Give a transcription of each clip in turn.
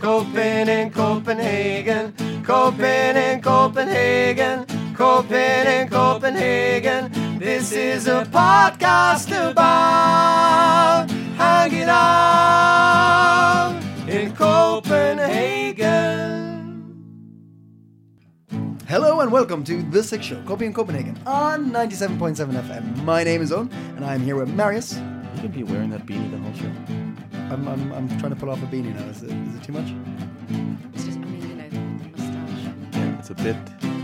Copen in Copenhagen, Copen in Copenhagen, Copen in Copenhagen. This is a podcast about hanging out in Copenhagen. Hello and welcome to The CiC Show, Copy in Copenhagen on 97.7 FM. My name is Owen and I'm here with Marius. You could be wearing that beanie the whole show. I'm, I'm, I'm trying to pull off a beanie now. Is it, is it too much? It's just, I mean, you know, the moustache, Yeah, it's a bit.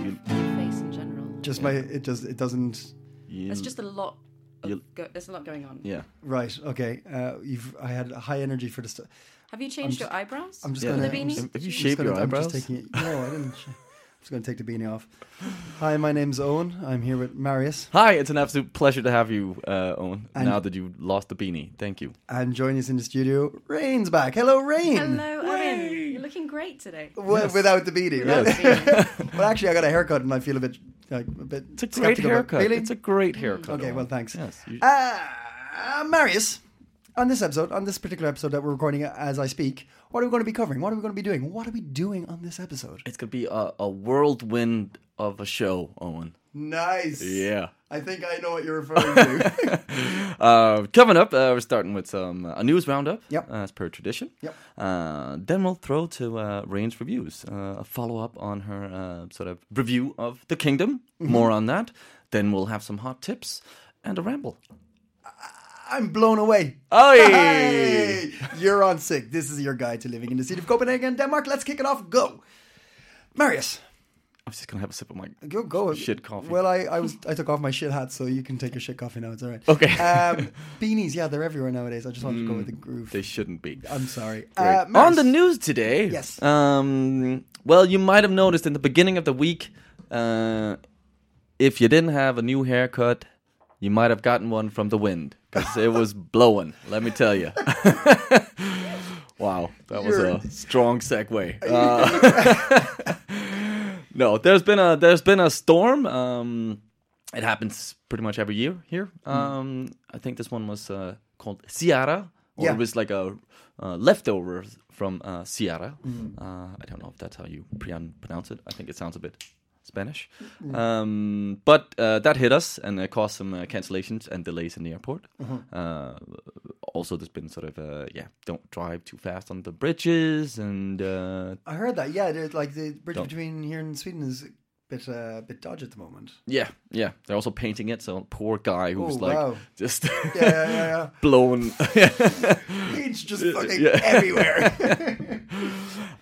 You, the face in general. Just my, it just, it doesn't. you, There's just a lot. Of go, there's a lot going on. yeah. Right. Okay. Uh, you've. I had high energy for the. St- Have you changed just- your eyebrows? I'm just Yeah. gonna. The beanie? I'm Have you I'm just shaved gonna- your I'm just eyebrows? taking it- no, I didn't. sh- I'm just going to take the beanie off. Hi, my name's Owen. I'm here with Marius. Hi, it's an absolute pleasure to have you, uh, Owen. And- now that you lost the beanie, thank you. And joining us in the studio, Raine's back. Hello, Raine. Hello, Owen. You're looking great today. W- Without the beanie, right? but actually, I got a haircut and I feel a bit, like, a bit. It's a great haircut. Really? It's a great haircut. Okay, Owen. well, thanks. Yes. you- Uh, Marius, on this episode, on this particular episode that we're recording as I speak, what are we going to be covering? What are we going to be doing? What are we doing on this episode? it's gonna be a, a whirlwind of a show, Owen. Nice. Yeah. I think I know what you're referring to. Uh, coming up, uh, we're starting with some a news roundup, Yep. as per tradition. Yep. Uh, then we'll throw to uh, Raine's reviews, uh, a follow up on her uh, sort of review of The Kingdom. Mm-hmm. More on that. Then we'll have some hot tips and a ramble. I'm blown away. Oh, Hey, you're on CiC. This is your guide to living in the city of Copenhagen, Denmark. Let's kick it off. Go, Marius. I'm just gonna have a sip of my Go, go. Shit coffee. Well, I, I was, I took off my shit hat, so you can take your shit coffee now. It's all right. Okay. Um, beanies, yeah, they're everywhere nowadays. I just wanted to go with the groove. They shouldn't be. I'm sorry. Uh, On the news today, Yes. Um, well, you might have noticed in the beginning of the week, uh, if you didn't have a new haircut, you might have gotten one from the wind because it was blowing. Let me tell you. wow, that was You're- a strong segue. Uh, no, there's been a there's been a storm. Um, it happens pretty much every year here. Um, I think this one was uh, called Ciara, or Yeah. it was like a uh, leftover from uh, Ciara. Uh, I don't know if that's how you pronounce it. I think it sounds a bit Spanish. Um, but uh, that hit us and caused some uh, cancellations and delays in the airport. Uh, also, there's been sort of uh, yeah, don't drive too fast on the bridges and uh, I heard that. Yeah, there's like the bridge Don't- between here and Sweden is a bit, uh, bit dodgy at the moment. yeah, yeah. They're also painting it. So poor guy who's Oh, like wow. just Yeah, yeah, yeah. yeah. blown. It's just fucking everywhere.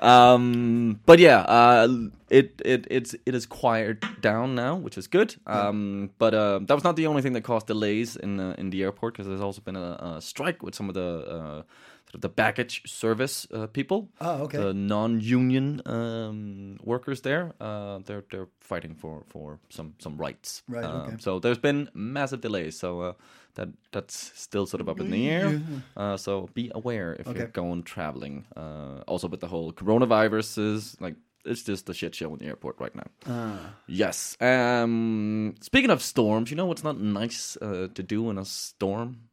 um, but yeah, uh, it it it's it is quieted down now, which is good. Um, but uh, that was not the only thing that caused delays in uh, in the airport because there's also been a, a strike with some of the uh, sort of the baggage service uh, people. Oh, okay. The non-union um, workers there, uh, they're they're fighting for for some some rights. Right, Um, okay. So there's been massive delays. So. That that's still sort of up in the air. Uh, so be aware if Okay. you're going traveling. Uh, also with the whole coronaviruses, like it's just a shit show in the airport right now. Ah. Yes. Um, speaking of storms, you know what's not nice uh, to do in a storm?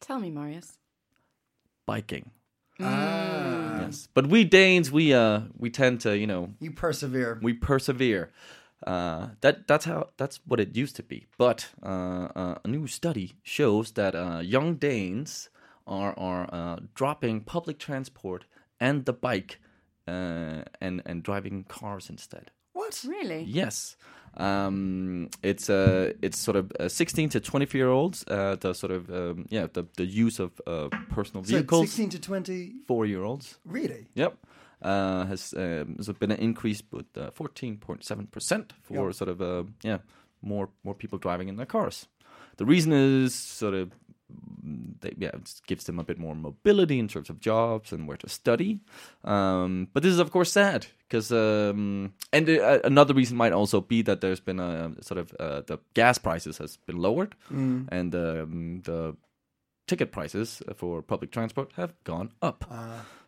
Tell me, Marius. Biking. Ah. Yes. But we Danes, we uh, we tend to, you know, You persevere. we persevere. Uh, that that's how that's what it used to be. But uh, uh, a new study shows that uh, young Danes are are uh, dropping public transport and the bike uh, and and driving cars instead. what? Really? Yes. Um, it's uh, it's sort of uh, 16 to 24 year olds. Uh, the sort of um, yeah, the the use of uh, personal So vehicles. 16 to 24 year olds. Really? Yep. Uh, has um, has been an increase with uh, 14.7 percent for Yep. sort of uh, yeah more more people driving in their cars. The reason is sort of they, yeah, it gives them a bit more mobility in terms of jobs and where to study. Um, but this is of course sad because, um, and uh, another reason might also be that there's been a sort of uh, the gas prices has been lowered, and um, the ticket prices for public transport have gone up.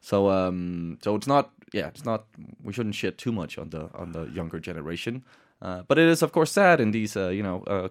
So um, so it's not yeah it's not we shouldn't shit too much on the on the younger generation, uh, but it is of course sad in these uh, you know. Uh,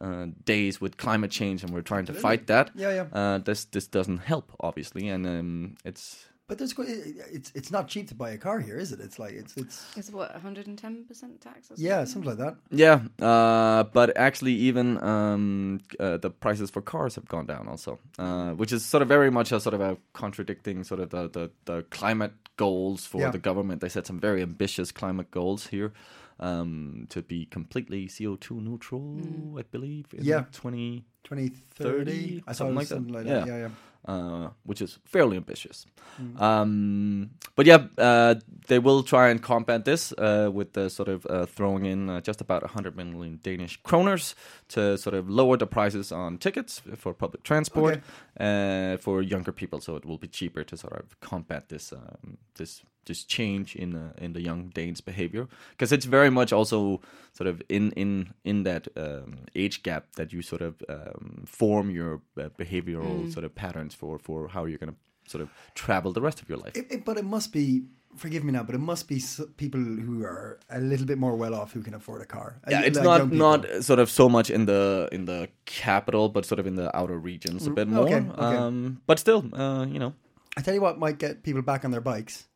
uh, days with climate change, and we're trying to fight that. Yeah, yeah. Uh, this this doesn't help, obviously, and um, it's But there's it's it's not cheap to buy a car here, is it? It's like it's it's Is what 110% tax or something? yeah, something like that. yeah. Uh, but actually, even um, uh, the prices for cars have gone down also, uh, which is sort of very much a sort of a contradicting sort of the the, the climate goals for Yeah. the government. They set some very ambitious climate goals here. Um, to be completely CO two neutral, I believe. In Yeah. twenty 2030, I saw something like that. something like Yeah. that. Yeah, yeah. Uh, which is fairly ambitious. Mm. Um, but yeah, uh, they will try and combat this uh, with the sort of uh, throwing in uh, just about 100 million Danish kroners to sort of lower the prices on tickets for public transport uh, for younger people, so it will be cheaper to sort of combat this um, this this change in uh, in the young Danes' behavior. Because it's very much also sort of in in in that um, age gap that you sort of um, form your uh, behavioral sort of patterns for for how you're going to sort of travel the rest of your life. It, it, but it must be. Forgive me now, but it must be people who are a little bit more well off who can afford a car. Uh, yeah, it's like not not sort of so much in the in the capital, but sort of in the outer regions a bit more. okay, okay. Um, but still, uh, you know, I tell you what might get people back on their bikes.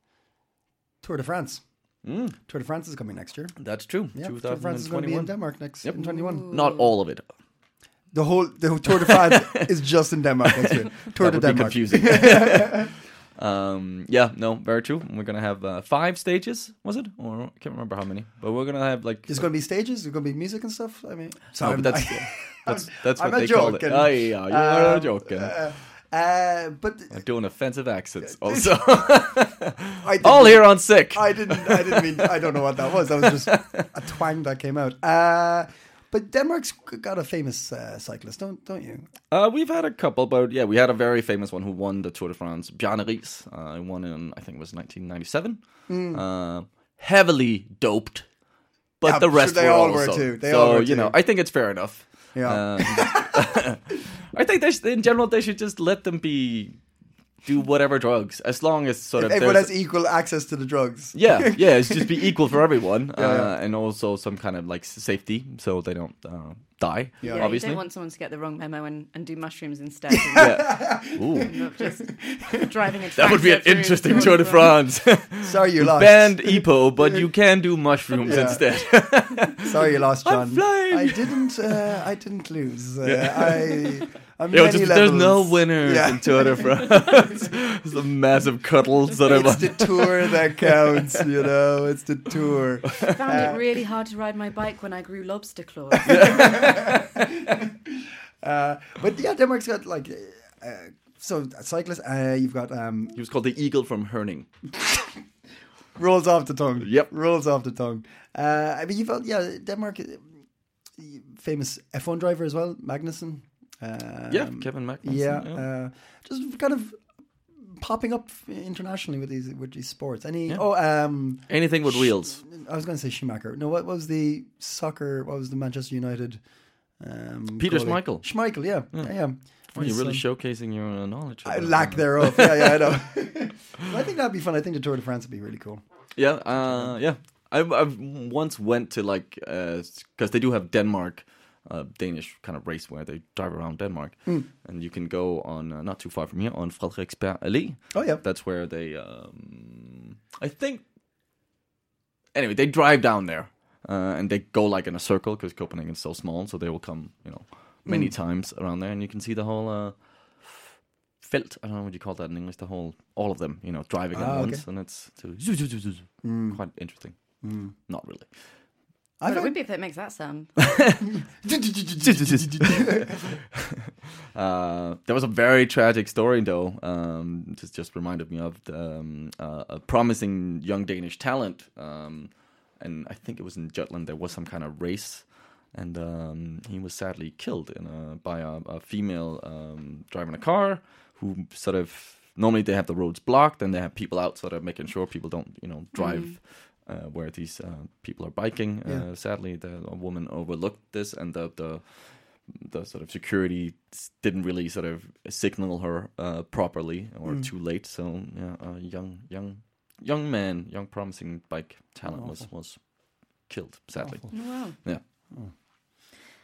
Tour de France. Tour de France is coming next year. that's true. Yeah, Tour de France is going to be in Denmark next Yep. in 21. Not all of it. The whole the whole Tour de France is just in Denmark next year. Tour that de Denmark. confusing. um, yeah, no, very true. We're gonna have uh, five stages, was it? Or I can't remember how many. But we're gonna have like There's going to be stages. There's going to be music and stuff. I mean, No, but that's I'm- that's that's I'm what they call it. joking. Oh yeah, you're Um, joking. Uh, but I'm doing offensive accents also. I All here on CiC. I didn't. I didn't mean. I don't know what that was. That was just a twang that came out. Uh, but Denmark's got a famous uh, cyclist, don't don't you? Uh, we've had a couple, but yeah, we had a very famous one who won the Tour de France. Bjarne Riis. Uh, won in I think it was 1997. Uh, heavily doped, but Yeah, the I'm sure rest they were all were too. They so all were you too. know, I think it's fair enough. Yeah. Um, I think they should, in general they should just let them be do whatever drugs as long as sort of Everyone has equal access to the drugs. yeah, yeah, it's just be equal for everyone, Yeah, uh, yeah. and also some kind of like safety so they don't uh, die. Yeah. Yeah, obviously. you don't want someone to get the wrong memo and, and do mushrooms instead. yeah. Ooh. just driving a That would be an interesting Tour de France. Sorry, you lost. Banned EPO, but you can do mushrooms Yeah. instead. Sorry, you lost, John. flying. I didn't. Uh, I didn't lose. Uh, I. On just- there's no levels- winners Yeah. in Tour de France. it's a massive cuddle sort of. It's the tour that counts, you know. It's the tour. I found it really hard to ride my bike when I grew lobster claws. Uh, but yeah, Denmark's got like. Uh, so cyclists, uh, you've got um, he was called the Eagle from Herning. rolls off the tongue. Yep. rolls off the tongue. Uh, I mean, you've got yeah, Denmark, uh, famous F1 driver as well, Magnussen. Um, Yeah, Kevin Magnussen, Yeah, yeah. Uh, just kind of popping up internationally with these with these sports. Any Yeah. oh um, Anything with wheels. I was going to say Schumacher. No, what was the soccer? What was the Manchester United? Um, Peter goalie? Schmeichel. Schmeichel, yeah, yeah. yeah. Oh, you're really son. showcasing your uh, knowledge. I lack that. thereof. Yeah, yeah, I know. I think that'd be fun. I think the Tour de France would be really cool. Yeah, uh, yeah. I I've once went to like because they do have Denmark, uh, Danish kind of race where they drive around Denmark, Hmm. and you can go on uh, not too far from here on Frederiksberg Allé. Oh yeah, That's where they, um, I think. Anyway, they drive down there, uh, and they go like in a circle because Copenhagen is so small, so they will come, you know, many times around there, and you can see the whole uh, felt. I don't know what you call that in English. The whole, all of them, you know, driving at Ah, once, okay. and it's zoo, zoo. quite interesting. Not really. I But it would be if it makes that sound. Uh, there was a very tragic story, though. Um, just just reminded me of the, um, uh, a promising young Danish talent, um, and I think it was in Jutland. There was some kind of race, and um, he was sadly killed in a, by a, a female um, driving a car who sort of normally they have the roads blocked and they have people out sort of making sure people don't you know drive uh, where these uh, people are biking. Yeah. Uh, sadly, the woman overlooked this, and the the the sort of security didn't really sort of signal her uh, properly or Mm. too late. So yeah, a young young young man, young promising bike talent was was killed. Sadly, Oh, wow. yeah.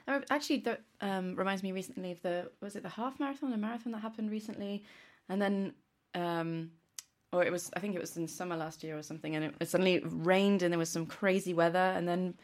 Oh, actually, that um, reminds me recently of the was it the half marathon, a marathon that happened recently, and then, um, or it was I think it was in summer last year or something, and it, it suddenly rained and there was some crazy weather, and then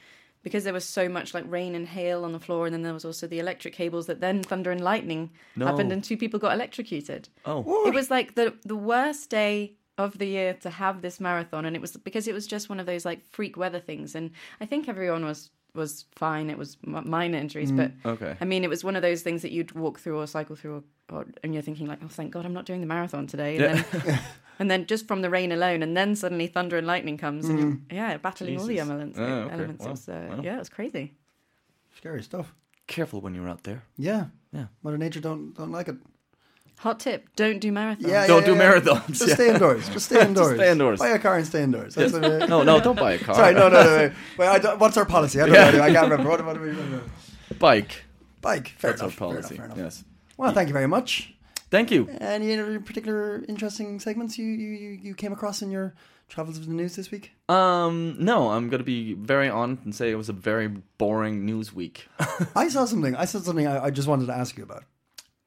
because there was so much like rain and hail on the floor, and then there was also the electric cables that then thunder and lightning No. happened, and two people got electrocuted. Oh, It was like the the worst day of the year to have this marathon, and it was because it was just one of those like freak weather things, and I think everyone was was fine. It was m- minor injuries, but okay. I mean, it was one of those things that you'd walk through or cycle through, or, or and you're thinking like, oh, thank God, I'm not doing the marathon today, and Yeah. then and then just from the rain alone, and then suddenly thunder and lightning comes, and you're, yeah, battling all the elements. Ah, okay. elements. Wow. It was, uh, Wow. Yeah, it was crazy. Scary stuff. Careful when you're out there. Yeah. Yeah. Mother Nature don't don't like it. Hot tip: don't do marathons. Yeah, Don't yeah, do yeah. marathons, Just yeah. stay indoors. Just stay indoors. Just stay indoors. Buy a car and stay indoors. That's what No, no, don't buy a car. Sorry, no, no, no. no. Wait, I don't, what's our policy? I don't know. I can't remember. What, what do we remember? Bike. Bike. Fair That's enough. our fair policy. enough, fair enough. Yes. Well, thank you very much. Thank you. Any other particular interesting segments you, you, you, you came across in your travels of the news this week? Um, no, I'm gonna be very honest and say it was a very boring news week. I saw something. I saw something I, I just wanted to ask you about.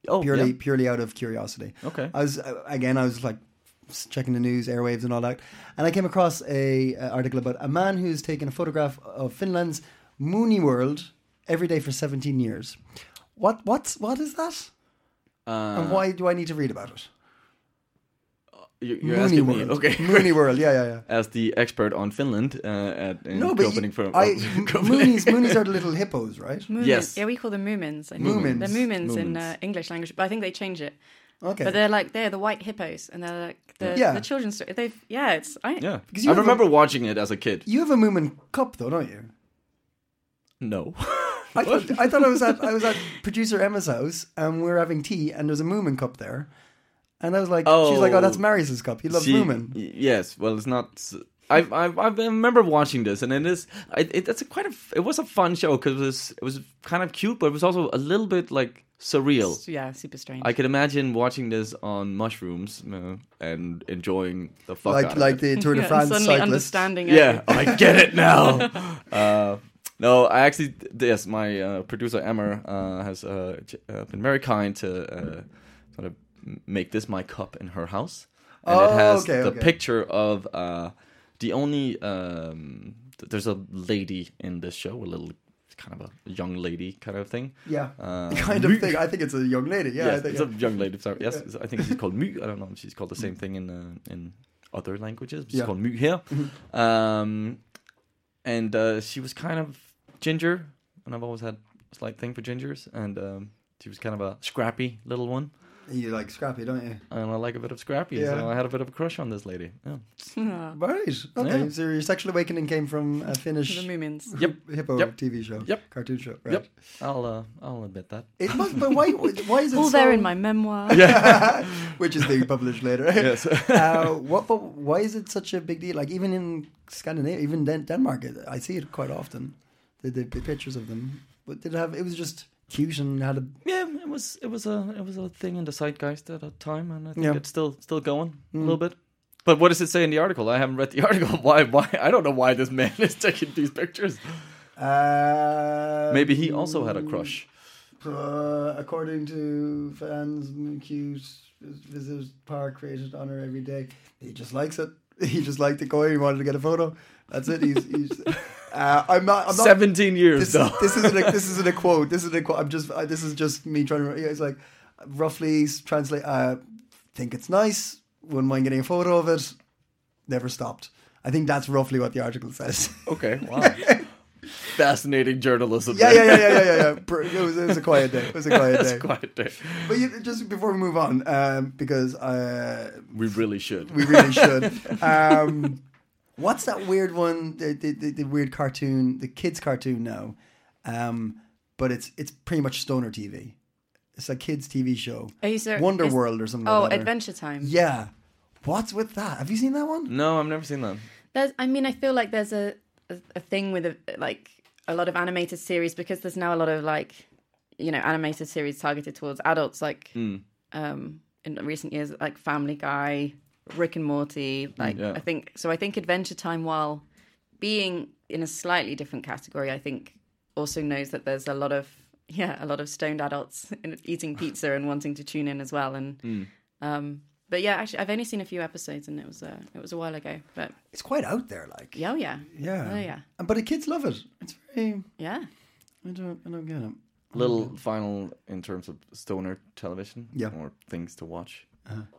Oh, Purely, yeah. purely out of curiosity. Okay. I was uh, again. I was like checking the news, airwaves, and all that, and I came across a, uh article about a man who's taken a photograph of Finland's Mooney World every day for 17 years. What what's what is that? Uh, and why do I need to read about it? You- you're Mooney asking World. me? Okay. Mooney World. Yeah, yeah, yeah. As the expert on Finland uh, at in No, but Copenhagen you, for I, Moonies, Moonies are the little hippos, right? Moomins. Yes. Yeah, we call them moomins. I. Moomins. They're moomins, in uh, English language, but I think they change it. Okay. But they're like they're the white hippos, and they're like the Yeah. the children's story. They've yeah, it's I Yeah, Because you I have a- remember watching it as a kid. you have a Moomin cup, though, don't you? No. I thought, I thought I was at I was at producer Emma's house and we were having tea and there's a Moomin cup there, and I was like, oh. she's like, oh, that's Oh. Marius's cup. He loves See, Moomin. y- Yes. Well, it's not. I, I I remember watching this, and it is. I, it, it's a quite a It was a fun show because it was it was kind of cute, but it was also a little bit like surreal. yeah, super strange. I could imagine watching this on mushrooms uh, and enjoying the fuck Like out of like it. the Tour de Yeah, and France suddenly cyclist. understanding. It. Yeah, everything. I get it now. uh, no, I actually yes, my uh, producer Emma uh, has uh, uh, been very kind to uh, sort of m- make this my cup in her house, and Oh, it has okay, the okay. picture of uh, the only. Um, th- there's a lady in this show, a little kind of a young lady kind of thing. Yeah, Uh, kind of thing. I think it's a young lady. Yeah, I yes, think, it's a young lady. Sorry, yes, I think she's called My. I don't know if she's called the same thing in uh, in other languages. She's Yeah. called My here. Um, and uh, she was kind of ginger, and I've always had a slight thing for gingers. And um, she was kind of a scrappy little one, you like Scrappy, don't you? and I like a bit of scrappy, Yeah. so I had a bit of a crush on this lady. Yeah. Ah, Right. Okay. Yeah. So your sexual awakening came from a Finnish the moomins. Yep. hippo Yep. TV show. Yep. Cartoon show. Right. Yep, I'll uh, I'll admit that. It must, but why? Why is it All so, there in my memoir. which is being published later. Yes. uh, what? But why is it such a big deal? Like even in Scandinavia, even Den- Denmark, I see it quite often. The, the, the pictures of them, but did it have? It was just cute and had a. Yeah, it was it was a it was a thing in the zeitgeist at a time, and I think Yeah. it's still still going a little bit. But what does it say in the article? I haven't read the article. Why? Why? I don't know why this man is taking these pictures. Uh, Maybe he also had a crush. Uh, according to fans, cute visitors park created honor every day. He just likes it. He just liked it going. He wanted to get a photo. That's it. He's. he's uh, I'm not. I'm not. Seventeen years This, though. this isn't a, this isn't a quote. This isn't a quote. I'm just. Uh, this is just me trying to. It's like roughly translate. Uh, think it's nice. Wouldn't mind getting a photo of it. Never stopped. I think that's roughly what the article says. okay, wow. Fascinating journalism. yeah, yeah, yeah, yeah, yeah, yeah. It was, it was a quiet day. It was a quiet day. quite day. But you, just before we move on, um, because uh, We really should. we really should. Um, what's that weird one? The, the, the, the weird cartoon, the kids' cartoon now. um, but it's it's pretty much stoner TV. It's a kids TV show, Are you ser- Wonder is- World or something. Oh, like that, Adventure Time. Yeah, what's with that? Have you seen that one? No, I've never seen that. There's, I mean, I feel like there's a a, a thing with a, like a lot of animated series because there's now a lot of like, you know, animated series targeted towards adults, like um, in recent years, like Family Guy, Rick and Morty. Like, yeah. I think so. I think Adventure Time, while being in a slightly different category, I think also knows that there's a lot of yeah, a lot of stoned adults eating pizza and wanting to tune in as well. And um, but yeah, actually, I've only seen a few episodes, and it was uh, it was a while ago. But It's quite out there, like yeah, oh, yeah, yeah, oh yeah, And- But the kids love it. It's very. yeah. I don't. I don't get it. Little final in terms of stoner television Yeah. Or things to watch.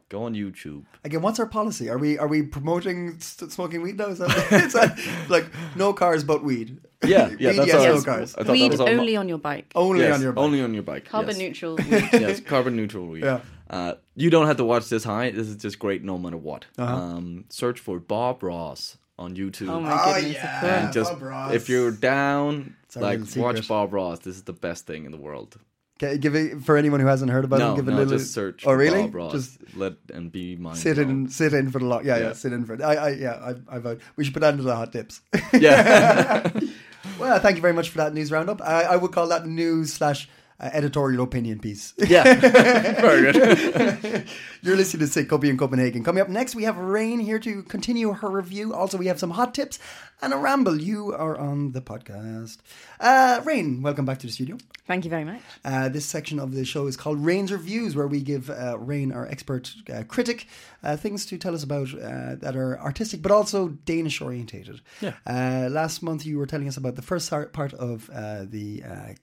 Go on YouTube. Again, what's our policy? Are we are we promoting st- smoking weed now? Is that, is that like no cars but weed? Yeah, yeah, Weed, that's yes, all. no cars. I thought that Weed was all my- only on your bike. Only Yes, on your bike. only on your bike. Carbon yes. neutral. Weed. yes, carbon neutral weed. Yeah. Uh, you don't have to watch this high. This is just great no matter what. Uh-huh. Um, search for Bob Ross on YouTube. Oh my Oh goodness. yeah, and just Bob Ross. if you're down, It's like watch. Bob Ross. This is the best thing in the world. Okay, give it for anyone who hasn't heard about no, it. Give no, a little. just search. Oh really? Just let and be mindful. sit in, sit in for the long. Yeah, yeah, Yeah. sit in for it. I, I, yeah, I, I vote. We should put that into the hot tips. Yeah, well, thank you very much for that news roundup. I, I would call that news slash uh, editorial opinion piece. yeah. Very good. You're listening to CiC Copy in Copenhagen. Coming up next, we have Raine here to continue her review. Also, we have some hot tips and a ramble. You are on the podcast. Uh, Raine, welcome back to the studio. Thank you very much. Uh, this section of the show is called Raine's Reviews, where we give uh, Raine, our expert uh, critic, uh, things to tell us about uh, that are artistic but also Danish orientated. Yeah. Uh, last month, you were telling us about the first part of uh, the uh,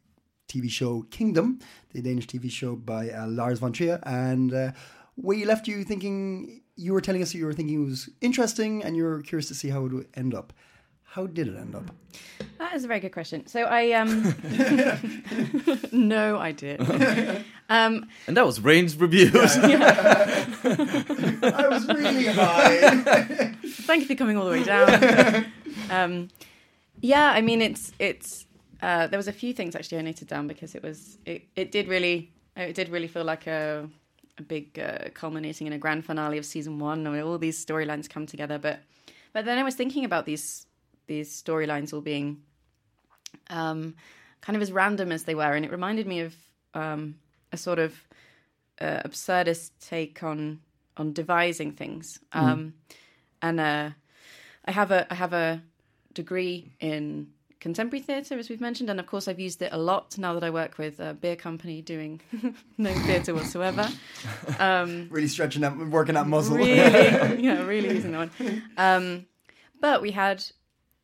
TV show Kingdom, the Danish TV show by uh, Lars von Trier, and uh, we left you thinking. You were telling us you were thinking it was interesting, and you were curious to see how it would end up. How did it end up? That is a very good question. So I um no idea. um And that was Raine's reviews. I was really high. thank you for coming all the way down. um yeah, I mean it's it's uh there was a few things actually I noted down because it was it, it did really it did really feel like a a big uh, culminating in a grand finale of season 1 and all these storylines come together but but then I was thinking about these these storylines all being um, kind of as random as they were, and it reminded me of um, a sort of uh, absurdist take on on devising things. Um, And uh, I have a I have a degree in contemporary theatre, as we've mentioned, and of course I've used it a lot now that I work with a beer company doing no theatre whatsoever. Um, really stretching that, working that muscle. really, yeah, really using that one. Um, but we had,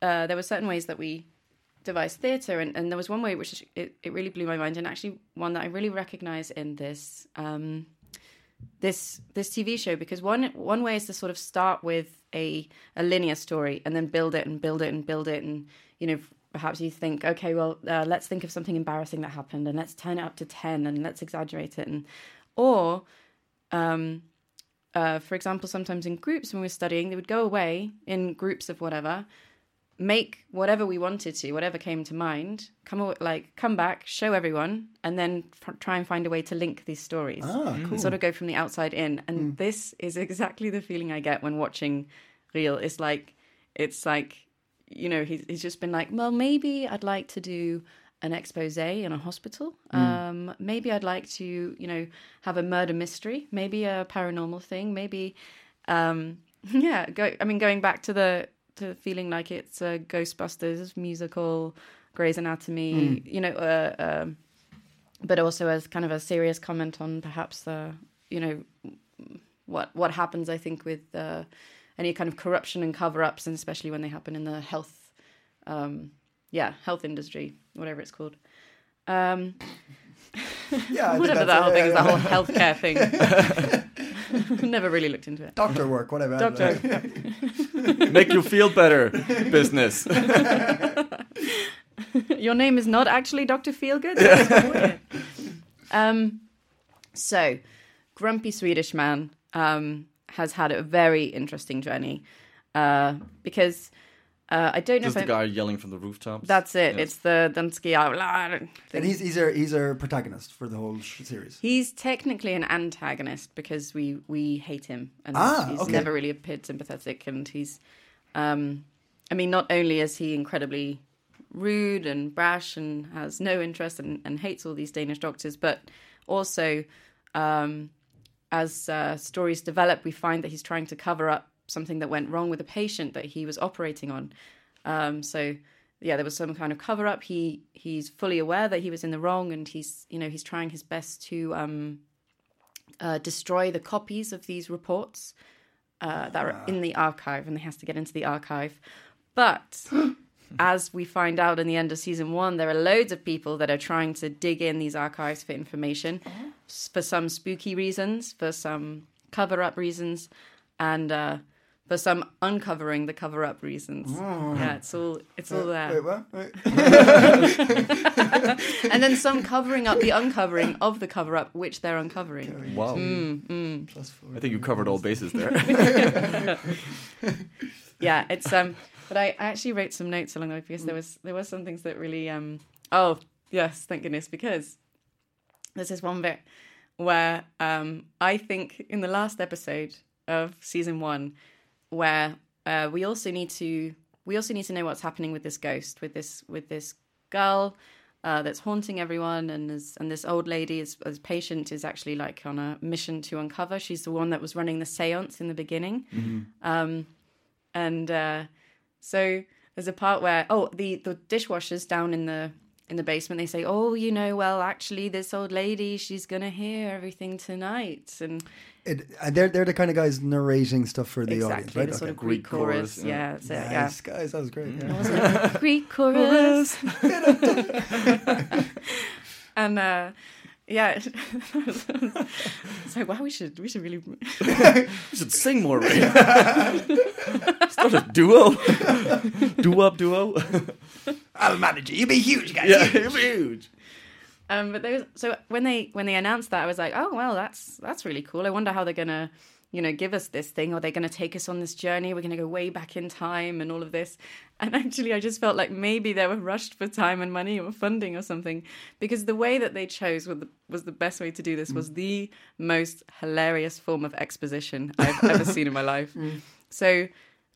uh, there were certain ways that we devised theatre, and, and there was one way which it, it really blew my mind, and actually one that I really recognise in this um, this this TV show because one one way is to sort of start with a a linear story and then build it and build it and build it, and you know perhaps you think, okay, well uh, let's think of something embarrassing that happened and let's turn it up to ten and let's exaggerate it, and or um, uh, for example, sometimes in groups when we're studying, they would go away in groups of whatever, make whatever we wanted to, whatever came to mind, come aw- like come back, show everyone, and then f- try and find a way to link these stories. Ah, And sort of go from the outside in. And this is exactly the feeling I get when watching Riget. It's like it's like you know he's he's just been like, well, maybe I'd like to do an expose in a hospital. Um, maybe I'd like to, you know, have a murder mystery, maybe a paranormal thing, maybe, um, yeah. Go, I mean, going back to the to feeling like it's a Ghostbusters musical, Grey's Anatomy, you know, uh, um, but also as kind of a serious comment on perhaps the, you know, what what happens. I think with uh, any kind of corruption and cover ups, and especially when they happen in the health, um, yeah, health industry, whatever it's called. Um, Yeah, I think whatever that whole thing is, that whole healthcare thing. Never really looked into it. Doctor work, whatever. Doctor. Make you feel better, business. Your name is not actually Dr. Feelgood? That's so. Um, so, Grumpy Swedish Man um, has had a very interesting journey uh, because Uh, I don't know Just if the I, guy yelling from the rooftops. that's it. Yes. It's the Danske røvhuller And he's he's our he's our protagonist for the whole sh- series. He's technically an antagonist because we we hate him and Ah, he's okay. never really appeared sympathetic and he's um I mean not only is he incredibly rude and brash and has no interest and, and hates all these Danish doctors but also um as uh, stories develop we find that he's trying to cover up something that went wrong with a patient that he was operating on um so yeah, there was some kind of cover up. He he's fully aware that he was in the wrong, and he's you know he's trying his best to um, uh, destroy the copies of these reports uh, that are in the archive, and he has to get into the archive. But as we find out in the end of season one, there are loads of people that are trying to dig in these archives for information s- for some spooky reasons, for some cover up reasons, and uh, for some uncovering the cover up reasons. Yeah, it's all it's all there. Wait, what? Wait. and then some covering up the uncovering of the cover up, which they're uncovering. wow. Mm, Plus four. I think you covered all bases there. Yeah, it's um. But I, actually wrote some notes along the way because there was there was some things that really um. Oh yes, thank goodness because there's this one bit where um I think in the last episode of season one where uh, we also need to we also need to know what's happening with this ghost with this with this girl uh, that's haunting everyone and this and this old lady as, as patient is actually like on a mission to uncover. She's the one that was running the seance in the beginning. Um, and uh, so there's a part where oh the the dishwasher's down in the in the basement they say oh you know well actually this old lady she's gonna hear everything tonight and It, they're they're the kind of guys narrating stuff for the audience, right? the sort Okay. of Greek, Greek chorus, chorus, yeah. yeah, that's it, yeah. Nice guys, that was great. Yeah. Greek chorus. and uh, yeah, it's like wow, we should we should really we should sing more, Ray. Start a duo. Doo-wop duo. I'll manage it. You'll be huge, guys. yeah, it'd be huge. Um, but there was so when they when they announced that, I was like, oh well, that's that's really cool. I wonder how they're gonna, you know, give us this thing. Are they gonna take us on this journey? We're gonna go way back in time and all of this. And actually, I just felt like maybe they were rushed for time and money or funding or something because the way that they chose was the, was the best way to do this. Was the most hilarious form of exposition I've ever seen in my life. So.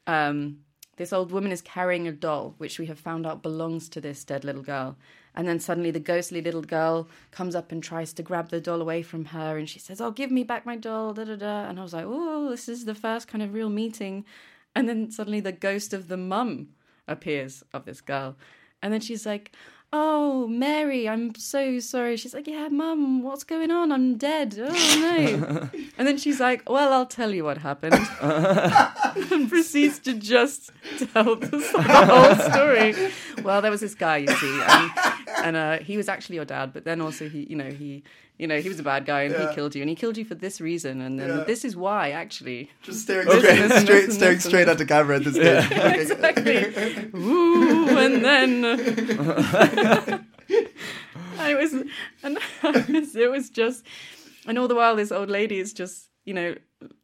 Um, this old woman is carrying a doll, which we have found out belongs to this dead little girl. And then suddenly the ghostly little girl comes up and tries to grab the doll away from her. And she says, Oh, give me back my doll. Da, da, da. And I was like, Oh, this is the first kind of real meeting. And then suddenly the ghost of the mum appears of this girl. And then she's like, Oh, Mary, I'm so sorry. She's like, Yeah, mum, what's going on? I'm dead. Oh, no. and then she's like, Well, I'll tell you what happened. and proceeds to just tell the, the whole story. Well, there was this guy, you see, and, and uh, he was actually your dad, but then also he, you know, he, you know, he was a bad guy and he killed you, and he killed you for this reason, and then Yeah. this is why, actually. Just staring, Okay. straight, Listen, straight, listen, staring listen. straight at the camera at this stage. Exactly. Ooh, and then I was, and it was just, and all the while this old lady is just, you know,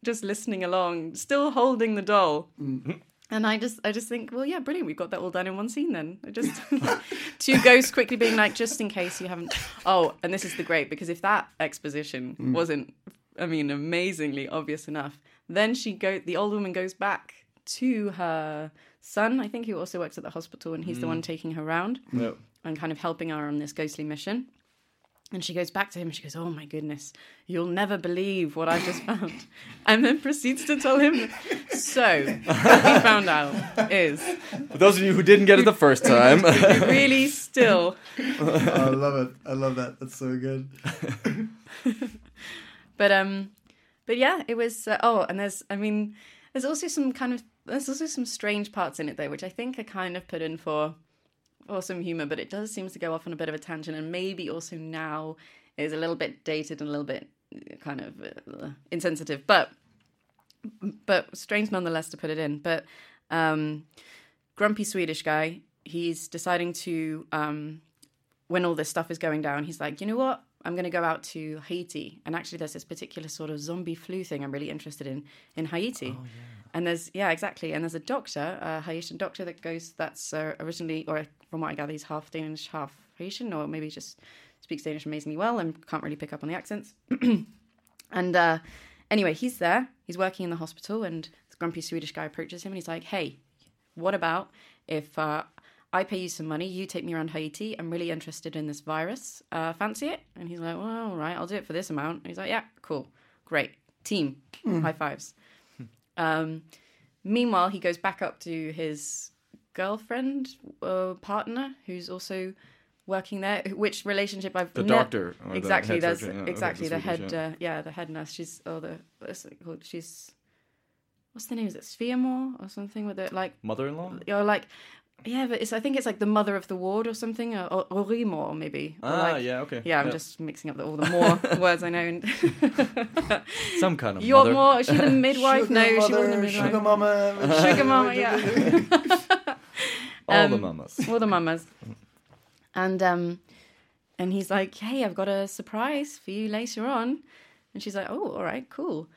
just listening along, still holding the doll. Mm. And I just, I just think, well, yeah, brilliant. We've got that all done in one scene. Then I just two ghosts quickly being like, just in case you haven't. Oh, and this is the great because if that exposition mm. wasn't, I mean, amazingly obvious enough, then she go, the old woman goes back to her son. I think who also works at the hospital, and he's the mm. one taking her around Yeah. and kind of helping her on this ghostly mission. And she goes back to him and she goes, Oh my goodness, you'll never believe what I've just found. And then proceeds to tell him. So, what we found out is For those of you who didn't get it the first time, really still. Oh, I love it. I love that. That's so good. But, um, but yeah, it was. Uh, oh, and there's, I mean, there's also some kind of, there's also some strange parts in it though, which I think are kind of put in for or some humor, but it does seems to go off on a bit of a tangent, and maybe also now is a little bit dated and a little bit uh, kind of uh, insensitive, but but strange nonetheless to put it in. But um, grumpy Swedish guy, he's deciding to um, when all this stuff is going down, he's like, you know what? I'm going to go out to Haiti, and actually, there's this particular sort of zombie flu thing I'm really interested in in Haiti. And there's yeah, exactly. And there's a doctor, a Haitian doctor that goes. That's uh, originally, or from what I gather, he's half Danish, half Haitian, or maybe just speaks Danish amazingly well and can't really pick up on the accents. and uh, anyway, he's there. He's working in the hospital, and this grumpy Swedish guy approaches him, and he's like, "Hey, what about if uh, I pay you some money, you take me around Haiti. I'm really interested in this virus. Uh, fancy it? And he's like, well, all right, I'll do it for this amount. And he's like, yeah, cool, great, team, high fives. Um, meanwhile, he goes back up to his girlfriend, uh, partner, who's also working there. Which relationship I've The ne- doctor or the exactly. head There's surgeon, yeah, okay, exactly the the head. Yeah. Uh, yeah, the head nurse. She's oh the what's it called? She's what's the name? Is it Spheamore or something with it like Mother-in-law. or like yeah, but it's I think it's like the mother of the ward or something, or, or, or Rimor maybe. Or Ah, like- yeah, okay. Yeah, I'm Yeah. just mixing up the, all the more words I know. And Some kind of You're mother. more. Is she the midwife? Sugar no, she wasn't mother, the midwife. Sugar mama. Sugar mama, yeah. All the um, mamas. all the mamas. And um, and he's like, "Hey, I've got a surprise for you later on." And she's like, "Oh, all right, cool."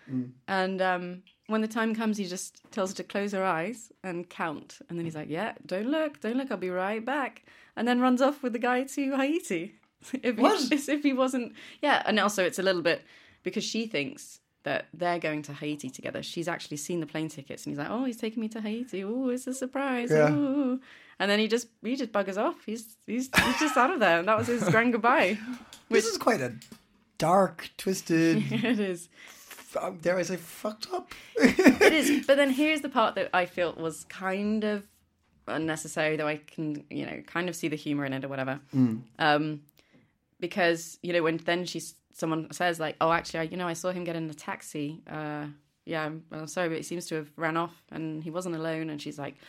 And um, when the time comes, he just tells her to close her eyes and count. And then he's like, "Yeah, don't look, don't look. I'll be right back." And then runs off with the guy to Haiti. if he, What? As if he wasn't. Yeah, and also it's a little bit because she thinks that they're going to Haiti together. She's actually seen the plane tickets, and he's like, "Oh, he's taking me to Haiti. Oh, it's a surprise." Yeah. Ooh. And then he just he just buggers off. He's he's he's just out of there. And that was his grand goodbye. This is quite a dark, twisted, it is. Dare I say, fucked up. It is. But then here's the part that I felt was kind of unnecessary, though I can, you know, kind of see the humor in it or whatever. Um, because you know when then she's someone says like, "Oh, actually, I, you know, I saw him get in a taxi. Uh, yeah, I'm, I'm sorry, but he seems to have ran off, and he wasn't alone." And she's like, "That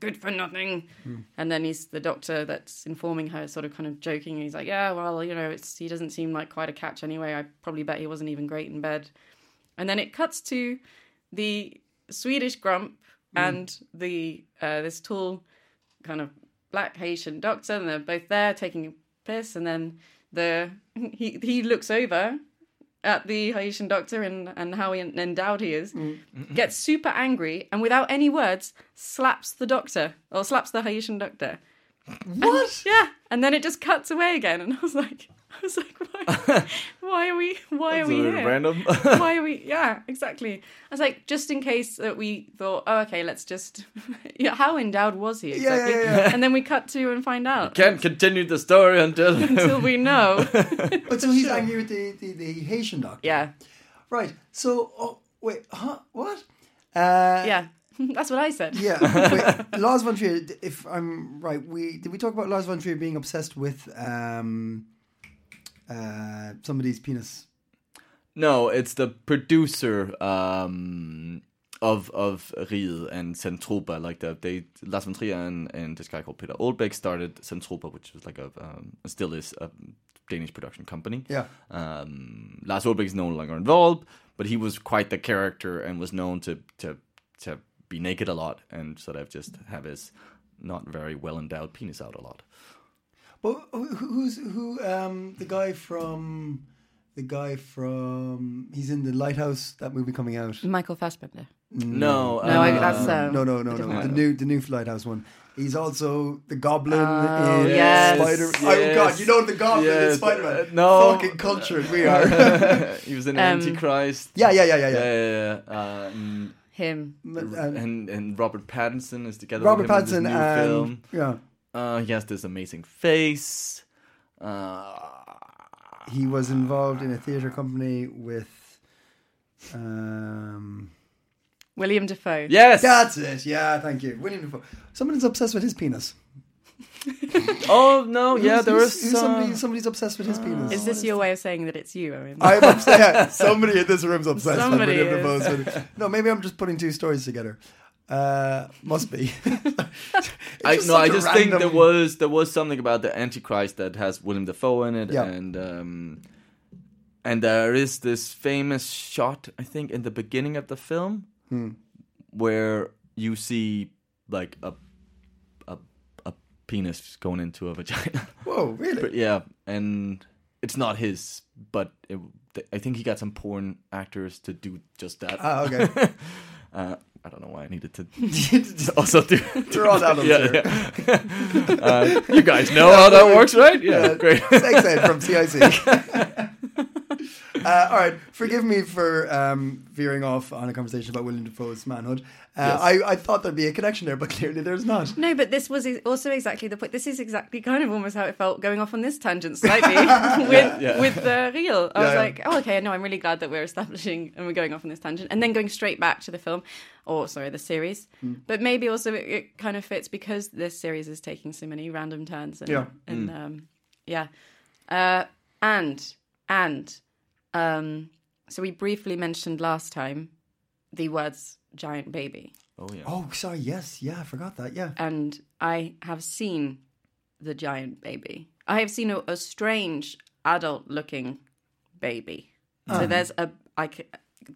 good for nothing." And then he's the doctor that's informing her, sort of kind of joking. And he's like, "Yeah, well, you know, it's he doesn't seem like quite a catch anyway. I probably bet he wasn't even great in bed." And then it cuts to the Swedish grump and the uh, this tall kind of black Haitian doctor, and they're both there taking a piss. And then the he he looks over at the Haitian doctor and and how endowed he is, mm. gets super angry, and without any words slaps the doctor or slaps the Haitian doctor. What? Yeah, and then it just cuts away again, and I was like, I was like, why, why are we, why are we here? random. why are we? Yeah, exactly. I was like, just in case that we thought, oh, okay, let's just. yeah, how endowed was he yeah, exactly? yeah. And then we cut to and find out Can't continue the story until. until we know. But so he's angry with the, the, the Haitian doctor. yeah, Right. So, oh, wait, huh? What? Uh, yeah, that's what I said. Yeah. Wait, Lars von Trier, if I'm right, we did we talk about Lars von Trier being obsessed with um, uh, somebody's penis? No, it's the producer um, of of Riget and Zentropa. Like the they Lars von Trier and, and this guy called Peter Aalbæk started Zentropa, which was like a um, still is a Danish production company. Yeah. Um, Lars Aalbæk is no longer involved, but he was quite the character and was known to to to be naked a lot and sort of just have his not very well endowed penis out a lot. But who's who? Um, the guy from the guy from he's in the Lighthouse. That movie coming out. Michael Fassbender. No, No, I, uh, that's uh, No, no, no, no. different The new the new Lighthouse one. He's also the Goblin Oh, in yes, Spider. Oh God, you know the Goblin in Spider Man. uh, no. fucking cultured we are. he was in Um, Antichrist. yeah, yeah, yeah, yeah, yeah, yeah. yeah, yeah. Uh, and, Him. Um, and and Robert Pattinson is together. Robert with him in this Pattinson new and film. yeah, Uh, he has this amazing face. Uh, he was involved in a theater company with. Um, William Dafoe. yes. that's it. Yeah, thank you, William Dafoe. Someone's obsessed with his penis. Oh no, yeah, Who's- there who's- is who's uh, somebody. Somebody's obsessed with his penis. Is this your way of saying that it's you, Owen? I'm obsessed. Yeah, Somebody in this room's obsessed Somebody with William is. Dafoe's. No, maybe I'm just putting two stories together. Uh, must be. I no, I just think there was there was something about the Antichrist that has Willem Dafoe in it, Yeah. and um, and there is this famous shot I think in the beginning of the film Hmm. where you see like a a a penis going into a vagina. Whoa, really? But yeah, and it's not his, but it, I think he got some porn actors to do just that. Ah, okay. Uh, I don't know why I needed to also do. All that on yeah, yeah. uh, you guys know how that works, right? Yeah, great. Sex Ed from CIC. uh, all right, forgive me for um, veering off on a conversation about William Dafoe's manhood. Uh, Yes. I, I thought there'd be a connection there, but clearly there's not. No, but this was also exactly the point. This is exactly kind of almost how it felt going off on this tangent slightly with yeah. with the real. I Yeah, was yeah. like, oh, okay, no, I'm really glad that we're establishing and we're going off on this tangent, and then going straight back to the film, or sorry, the series. Hmm. But maybe also it, it kind of fits because this series is taking so many random turns. And, Yeah. and um, yeah, uh, and and um, so we briefly mentioned last time the words giant baby. Oh yeah. Oh, sorry. Yes. Yeah, I forgot that. Yeah. and I have seen the giant baby. I have seen a, a strange adult-looking baby. So there's a I c-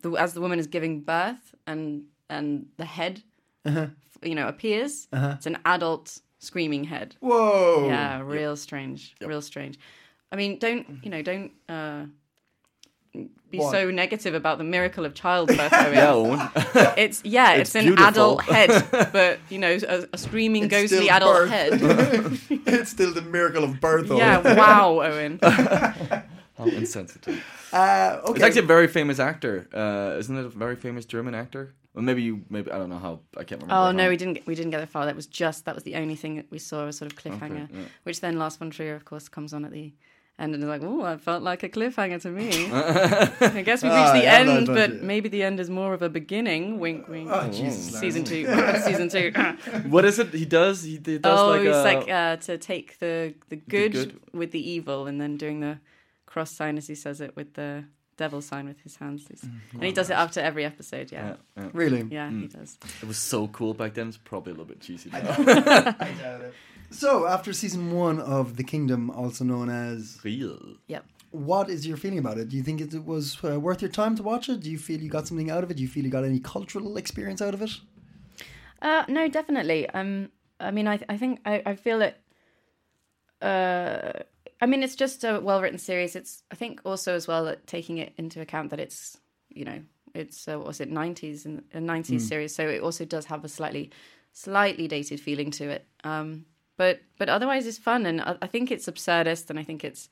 the, as the woman is giving birth and and the head, you know, appears. It's an adult screaming head. Whoa. Yeah, real strange, real strange. I mean, don't you know? Don't uh, be What? so negative about the miracle of childbirth. Owen. Yeah, It's yeah, it's, It's an beautiful. adult head, but you know, a, a screaming, It's ghostly adult birth. head. it's still the miracle of birth. though. yeah, wow, Owen. How insensitive. Uh, okay. It's actually a very famous actor, uh, isn't it? A very famous German actor. Well, maybe you. Maybe I don't know how. I can't remember. Oh no, we didn't. Get, we didn't get that far. That was just that was the only thing that we saw a sort of cliffhanger, yeah. which then Lars von Trier, of course, comes on at the end and is like, "Oh, it felt like a cliffhanger to me." I guess we've reached Ah, the yeah, end, Lars von but Trier. maybe the end is more of a beginning. Wink, wink. Oh, Jesus. Season two. season two. What is it he does? He, he does oh, like it's a, like uh, to take the the good, good. with the evil, and then doing the cross sign as he says it with the devil sign with his hands. He's- and he does it after every episode. Yeah, yeah, yeah. Really? yeah, he does. It was so cool back then. It's probably a little bit cheesy. Now. So, after season one of The Kingdom, also known as, Riget. Yep. what is your feeling about it? Do you think it was uh, worth your time to watch it? Do you feel you got something out of it? Do you feel you got any cultural experience out of it? Uh, no, definitely. Um, I mean, I, I think I, I feel it. Uh, I mean, it's just a well-written series. It's, I think, also as well that taking it into account that it's, you know, it's uh, what was it nineties and a nineties series, so it also does have a slightly, slightly dated feeling to it. Um, but but otherwise, it's fun, and I, I think it's absurdist, and I think it's,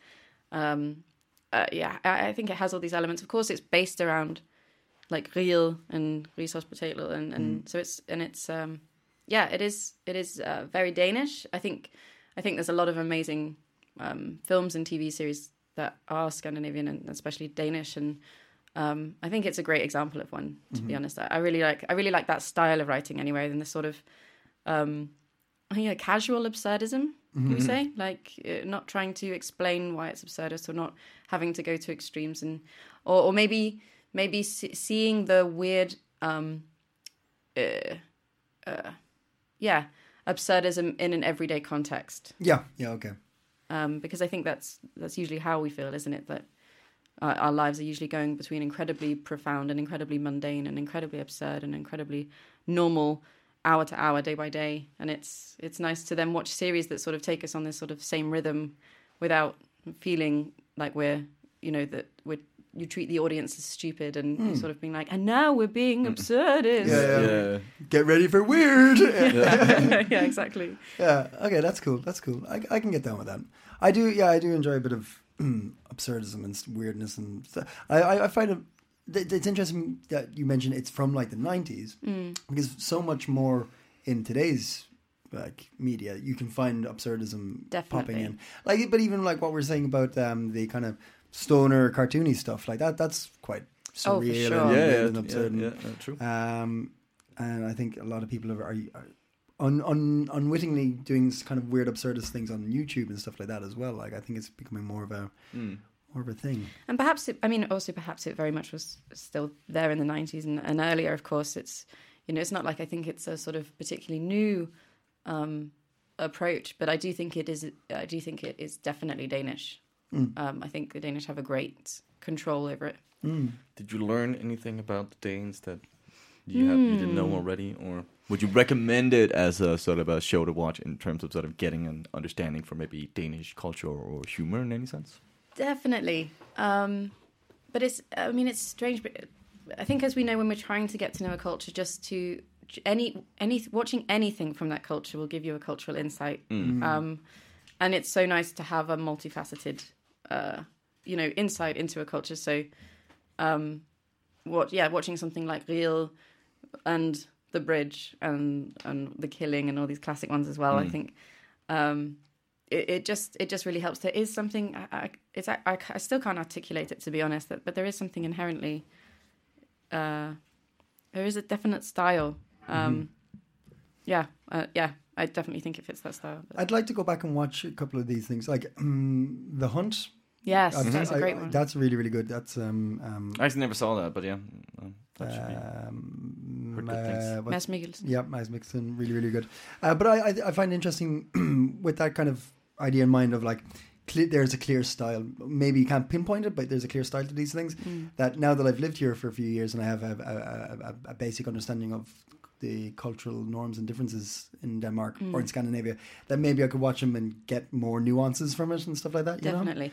um, uh, yeah, I, I think it has all these elements. Of course, it's based around like Riget and Rigshospital and and so it's and it's um yeah it is it is uh, very Danish. I think I think there's a lot of amazing um films and TV series that are Scandinavian and especially Danish. And um I think it's a great example of one to be honest. I, I really like I really like that style of writing anyway and the sort of um yeah casual absurdism we say? Like uh, not trying to explain why it's absurdist or not having to go to extremes and or, or maybe maybe see, seeing the weird um uh, uh yeah absurdism in an everyday context. Yeah, yeah, okay. um because i think that's that's usually how we feel isn't it? That our, our lives are usually going between incredibly profound and incredibly mundane and incredibly absurd and incredibly normal hour to hour day by day and it's it's nice to then watch series that sort of take us on this sort of same rhythm without feeling like we're you know that we're you treat the audience as stupid and you're sort of being like and now we're being absurdist Yeah, yeah. Yeah. Get ready for weird. yeah exactly Yeah. Okay, that's cool. That's cool. I, I can get down with that. I do. Yeah, I do enjoy a bit of mm, absurdism and weirdness and stuff. I, I, I find it. Th- It's interesting that you mentioned it's from like the nineties because so much more in today's like media you can find absurdism popping in. Like, but even like what we're saying about um, the kind of stoner cartoony stuff like that. That's quite Oh, surreal sure. and, Yeah, yeah, and absurd. and- yeah, yeah, true. um, and I think a lot of people are, are, are un, un, unwittingly doing s- kind of weird, absurdist things on YouTube and stuff like that as well. Like I think it's becoming more of a more of a thing. And perhaps, it, I mean, also perhaps it very much was still there in the 90s and, and earlier, of course. It's, you know, it's not like I think it's a sort of particularly new um, approach, but I do think it is, I do think it is definitely Danish. Um, I think the Danish have a great control over it. Did you learn anything about the Danes that you have you didn't know already, or would you recommend it as a sort of a show to watch in terms of sort of getting an understanding for maybe Danish culture or humor in any sense? Definitely. Um, but it's, I mean, it's strange, but I think as we know, when we're trying to get to know a culture, just to any, any, watching anything from that culture will give you a cultural insight. Um, and it's so nice to have a multifaceted, uh, you know, insight into a culture. So, um, what, yeah, watching something like Riget and The Bridge and, and The Killing and all these classic ones as well, I think, um, it, it just it just really helps. There is something I, I, it's I, I, I still can't articulate it to be honest, but, but there is something inherently. Uh, there is a definite style. Um, Yeah, uh, yeah, I definitely think it fits that style. but- I'd like to go back and watch a couple of these things, like um, The Hunt. yes, I- that's a I- great I- one. That's really really good. That's um um, I actually never saw that, but yeah, um, that should be. um Heard things. uh, Mads Mikkelsen. Yeah, Mads Mikkelsen, really, really good. Uh, but I, I, I find interesting with that kind of idea in mind of like, cle there's a clear style. Maybe you can't pinpoint it, but there's a clear style to these things. Mm. That now that I've lived here for a few years and I have a, a, a, a, basic understanding of the cultural norms and differences in Denmark or in mm. Scandinavia, that maybe I could watch them and get more nuances from it and stuff like that. You know?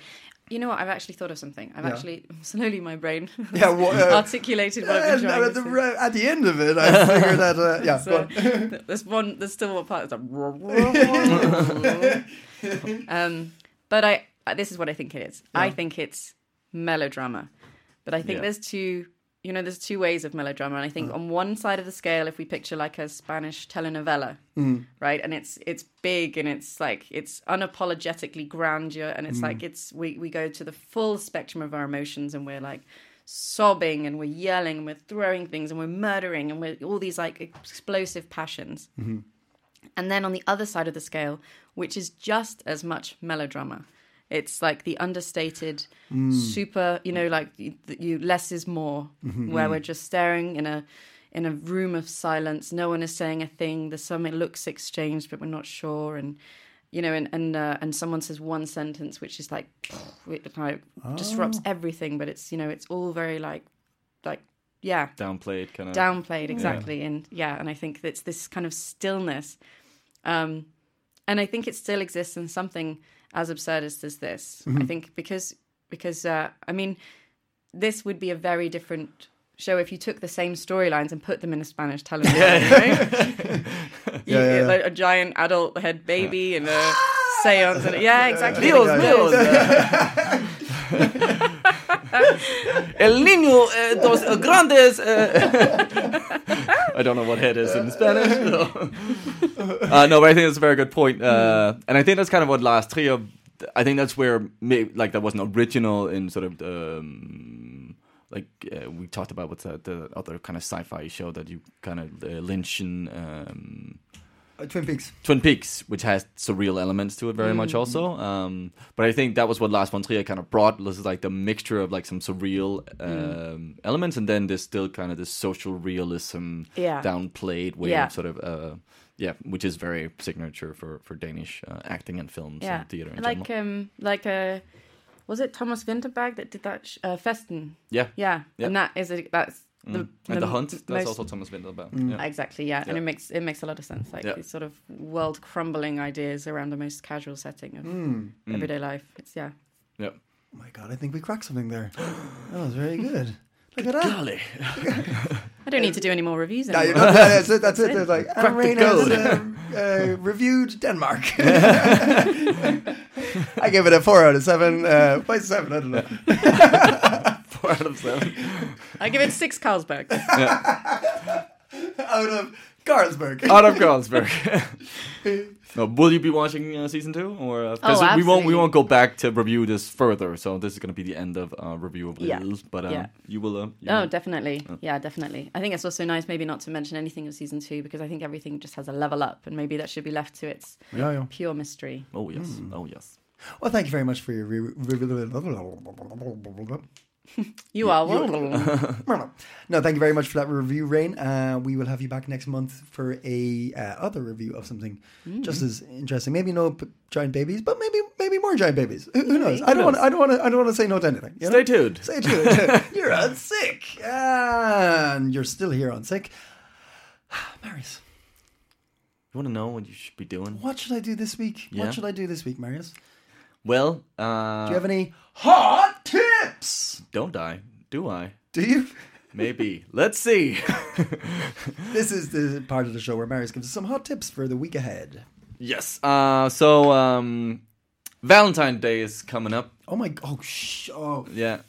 You know what? I've actually thought of something. I've Yeah. actually slowly my brain Yeah, well, uh, articulated what I've been trying at, the, at the end of it, I figured that, uh, yeah, So, on. there's one. There's still one part. That's like, um, but I. uh, This is what I think it is. I think it's melodrama, but I think Yeah. there's two. You know, there's two ways of melodrama, and I think mm. on one side of the scale, if we picture like a Spanish telenovela, mm. right, and it's it's big and it's like it's unapologetically grandeur, and it's mm. like it's we we go to the full spectrum of our emotions, and we're like sobbing and we're yelling and we're throwing things and we're murdering and we're all these like explosive passions. Mm-hmm. And then on the other side of the scale, which is just as much melodrama, it's like the understated, super, you know, like you, you less is more, where we're just staring in a in a room of silence. No one is saying a thing. There's some it looks exchanged, but we're not sure. And you know, and and uh, and someone says one sentence, which is like, it like disrupts everything. But it's you know, it's all very like, like yeah, downplayed kind of. downplayed exactly and yeah and i think it's this kind of stillness um and i think it still exists in something as absurdist as this i think because because uh i mean this would be a very different show if you took the same storylines and put them in a spanish right Yeah, yeah, yeah. like a giant adult head baby and a seance and yeah exactly Dios. El niño eh, dos grandes. eh. I don't know what head is in Spanish. so. uh, no, but I think that's a very good point. Uh, and I think that's kind of what Lars Trier. I think that's where like that wasn't original in sort of um, like uh, we talked about what's that the other kind of sci-fi show that you kind of uh, Lynchian. Um, Uh, Twin Peaks. Twin Peaks, which has surreal elements to it very much Mm. also. Um, but I think that was what Lars von Trier kind of brought. This is like the mixture of like some surreal Mm. um, elements, and then there's still kind of this social realism, Yeah. downplayed way Yeah. of sort of, uh, yeah, which is very signature for for Danish uh, acting and films yeah and theater in like general. um like uh was it thomas vinterberg that did that sh- uh, festen Yeah, yeah Yeah. and that is a, that's the, and the Hunt. That's most- also Thomas Vinterberg. Mm. Yeah. Exactly, yeah. and it makes it makes a lot of sense. Like Yeah. these sort of world crumbling ideas around the most casual setting of Mm. everyday life. It's yeah, yeah. Oh my god, I think we cracked something there. That was very good. Look at that. Golly. I don't need to do any more reviews Yeah, anymore. you're not, yeah, that's it. That's it. There's like Crack the Anne has code. um, uh, reviewed Denmark. I give it a four out of seven. Uh, by seven, I don't know. Four out of seven. I give it six Carlsberg. out of Carlsberg. out of Carlsberg. no, will you be watching uh, season two, or uh, 'cause Oh, we won't we won't go back to review this further? So this is going to be the end of uh, review of Yeah. Reels, but um, Yeah. you will. Uh, you Oh, will- definitely. Yeah, definitely. I think it's also nice maybe not to mention anything of season two because I think everything just has a level up and maybe that should be left to its Yeah, yeah. pure mystery. Oh yes, Hmm. oh yes. Well, thank you very much for your review. You are one. no, thank you very much for that review, Raine. Uh, we will have you back next month for a uh, other review of something just as interesting. Maybe no p- giant babies, but maybe maybe more giant babies. Who, who knows? I don't want. I don't want to. I don't want to say no to anything. you Stay know? tuned. Stay tuned. you're on CiC, and you're still here on CiC. Marius, You want to know what you should be doing? what should I do this week? Yeah. What should I do this week, Marius? Well, uh, Do you have any hot tips? don't I? Do I? Do you? Maybe. Let's see. This is the part of the show where Marius gives us some hot tips for the week ahead. yes. Uh, so um, Valentine's Day is coming up. Oh my! Oh sh! Oh, Yeah.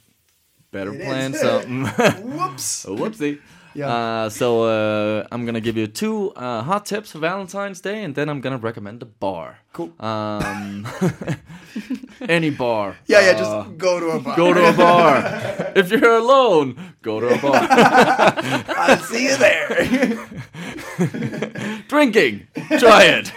Better It plan is. something. whoops! Whoopsie. Yeah. Uh, so uh, I'm gonna give you two uh, hot tips for Valentine's Day, and then I'm gonna recommend a bar. Cool. Um, any bar. Yeah, yeah. Uh, Just go to a bar. go to a bar. if you're alone, go to a bar. I'll see you there. Drinking, try it.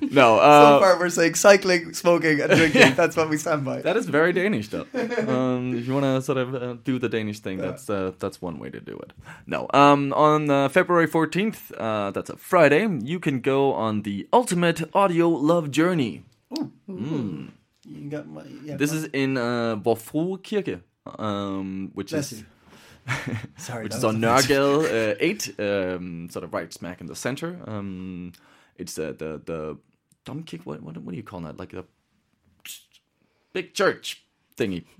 no, so uh, far, we're saying cycling, smoking, and drinking. That's what we stand by. that is very Danish, though. Um, if you want to sort of uh, do the Danish thing, that's uh, that's one way to do it. No, um, on uh, February 14th, uh, that's a Friday, you can go on the ultimate audio love journey. You got my, yeah, This is in uh, Vor Kirke, um, which Bless is you. Sorry, which that is on was offensive. Uh, 8, um, sort of right smack in the center. Um, it's uh, the the domkirke. What, what what do you call that? Like a big church thingy.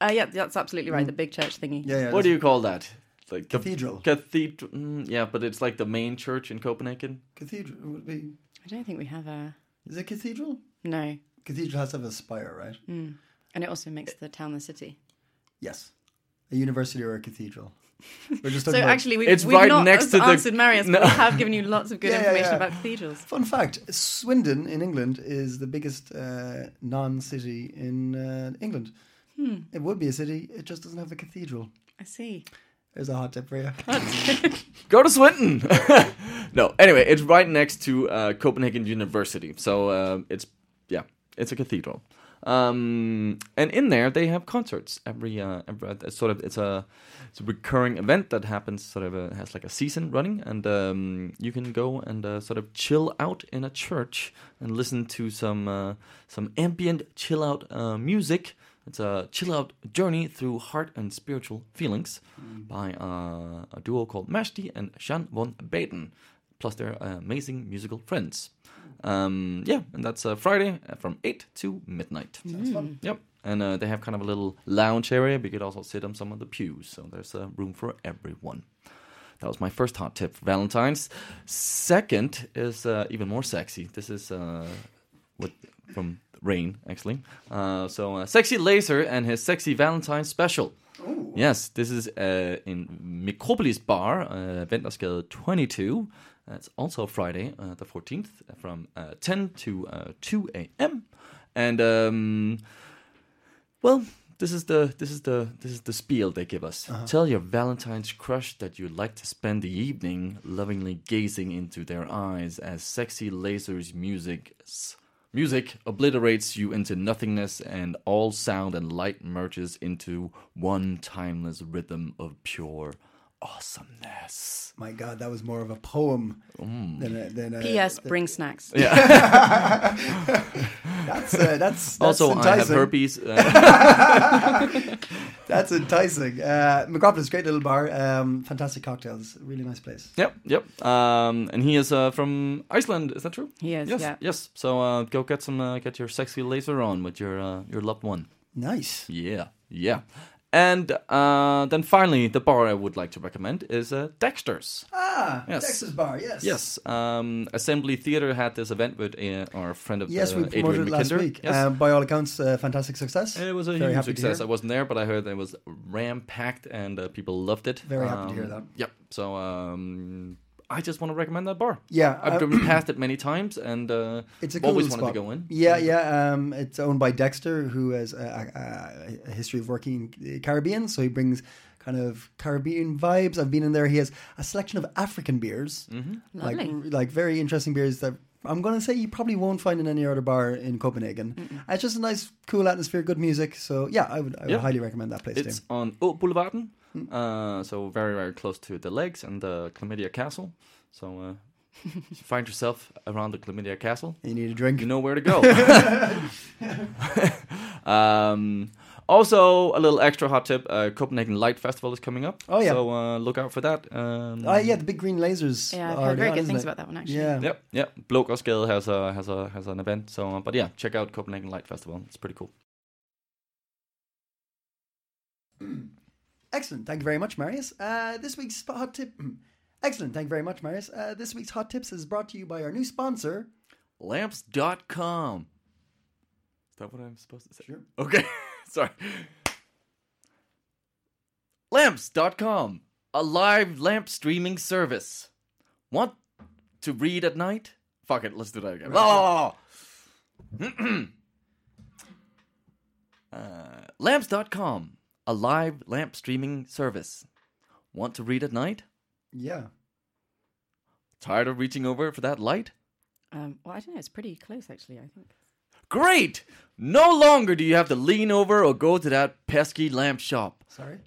Uh, yeah, that's absolutely right. The big church thingy. Yeah, yeah. what do you call that? Like the Cathedral. Cathedral. Mm, yeah, but it's like the main church in Copenhagen. Cathedral would be. I don't think we have a Is it cathedral? no, Cathedral has to have a spire, right? and it also makes the town the city. Yes. A university or a cathedral. We're just So about- actually, we've, It's we've right not next to the- answered Marius, but we have given you lots of good Yeah, yeah, information yeah. about cathedrals. Fun fact: Swindon in England is the biggest uh, non-city in uh, England. Hmm. It would be a city. It just doesn't have a cathedral. I see. There's a hot tip for you. Go to Swindon. no, anyway, it's right next to uh, Copenhagen University. So uh, it's yeah, it's a cathedral. Um, and in there they have concerts every uh, every it's sort of it's a it's a recurring event that happens sort of uh has like a season running and um, you can go and uh, sort of chill out in a church and listen to some uh, some ambient chill out uh, music. It's a chill out journey through heart and spiritual feelings by uh, a duo called Mashti and Jean von Baden, plus their uh, amazing musical friends. Um, yeah, and that's uh, Friday uh, from 8 to midnight. Yep. And uh, they have kind of a little lounge area, but you could also sit on some of the pews, so there's uh, room for everyone. That was my first hot tip for Valentine's. Second is uh, even more sexy. This is uh, what from Raine, actually. Uh, so, uh, Sexy Laser and his Sexy Valentine special. Yes, this is uh, in Mikropolis Bar, uh, Vendersgade 22. It's also Friday, uh, the 14th, from uh, 10 to uh, 2 a.m. And um, well, this is the this is the this is the spiel they give us. Tell your Valentine's crush that you'd like to spend the evening lovingly gazing into their eyes as sexy lasers music music obliterates you into nothingness and all sound and light merges into one timeless rhythm of pure awesomeness. My God, that was more of a poem Mm. than a, than a P.S. Bring snacks. Yeah. that's uh, that's, that's also, I have enticing. herpes. Uh, That's enticing. Uh, Mikropolis, great little bar. Um, fantastic cocktails. Really nice place. Yep, yep. Um, and he is uh, from Iceland. Is that true? He is, Yes, yeah. yes. So uh, go get some, uh, get your sexy laser on with your uh, your loved one. Nice. Yeah, yeah. And uh, then finally, the bar I would like to recommend is uh, Dexter's. Ah, Yes. Texas bar. Yes. Yes, um, Assembly Theatre had this event with uh, our friend of Yes, uh, we promoted Adrian it last McKinder. week. Yes. Um, by all accounts, uh, fantastic success. it was a Very huge happy to success. I wasn't there, but I heard it was ram packed and uh, people loved it. Very happy to hear Um, that. Yep. So um, I just want to recommend that bar. Yeah, I've uh, driven past it many times, and uh, It's a cool always spot. wanted to go in. Yeah, yeah. Um, it's owned by Dexter, who has a, a, a history of working in the Caribbean, so he brings kind of Caribbean vibes. I've been in there. He has a selection of African beers, Mm-hmm. like Lovely. like very interesting beers that. I'm going to say you probably won't find in any other bar in Copenhagen. It's just a nice, cool atmosphere, good music. So yeah, I would, I would Yeah. highly recommend that place It's too. on Å Boulevarden, Uh, so very very close to the lakes and the Chlamydia Castle. So uh, If you find yourself around the Chlamydia Castle, You need a drink. you know where to go. um, also, a little extra hot tip: uh, Copenhagen Light Festival is coming up. Oh, yeah. so uh, look out for that. Um, Oh yeah, the big green lasers. Yeah, I've heard very on, good things it? about that one actually. Yeah. Yep, yep. Blågårdsgade has a has a has an event. So, uh, but yeah, check out Copenhagen Light Festival. It's pretty cool. Excellent. Thank you very much, Marius. Uh, this week's hot tip. Excellent. Thank you very much, Marius. Uh, this week's hot tips is brought to you by our new sponsor. Lamps.com. Is that what I'm supposed to say? Sure. Okay, sorry. Lamps.com, a live lamp streaming service. Want to read at night? Fuck it, let's do that again. La, la. uh, lamps.com, a live lamp streaming service. Want to read at night? Yeah. Tired of reaching over for that light? Um, well, I don't know. It's pretty close actually. I think. Great! No longer do you have to lean over or go to that pesky lamp shop. Sorry.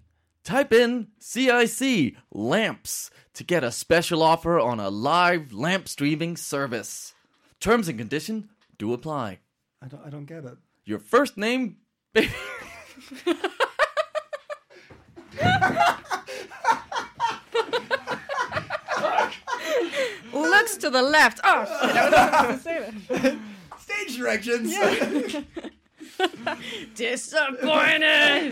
Type in CIC lamps to get a special offer on a live lamp streaming service. Terms and conditions do apply. I don't. I don't get it. Your first name, baby. Looks to the left. Oh shit! I was supposed to say that. Stage directions. Disappointed.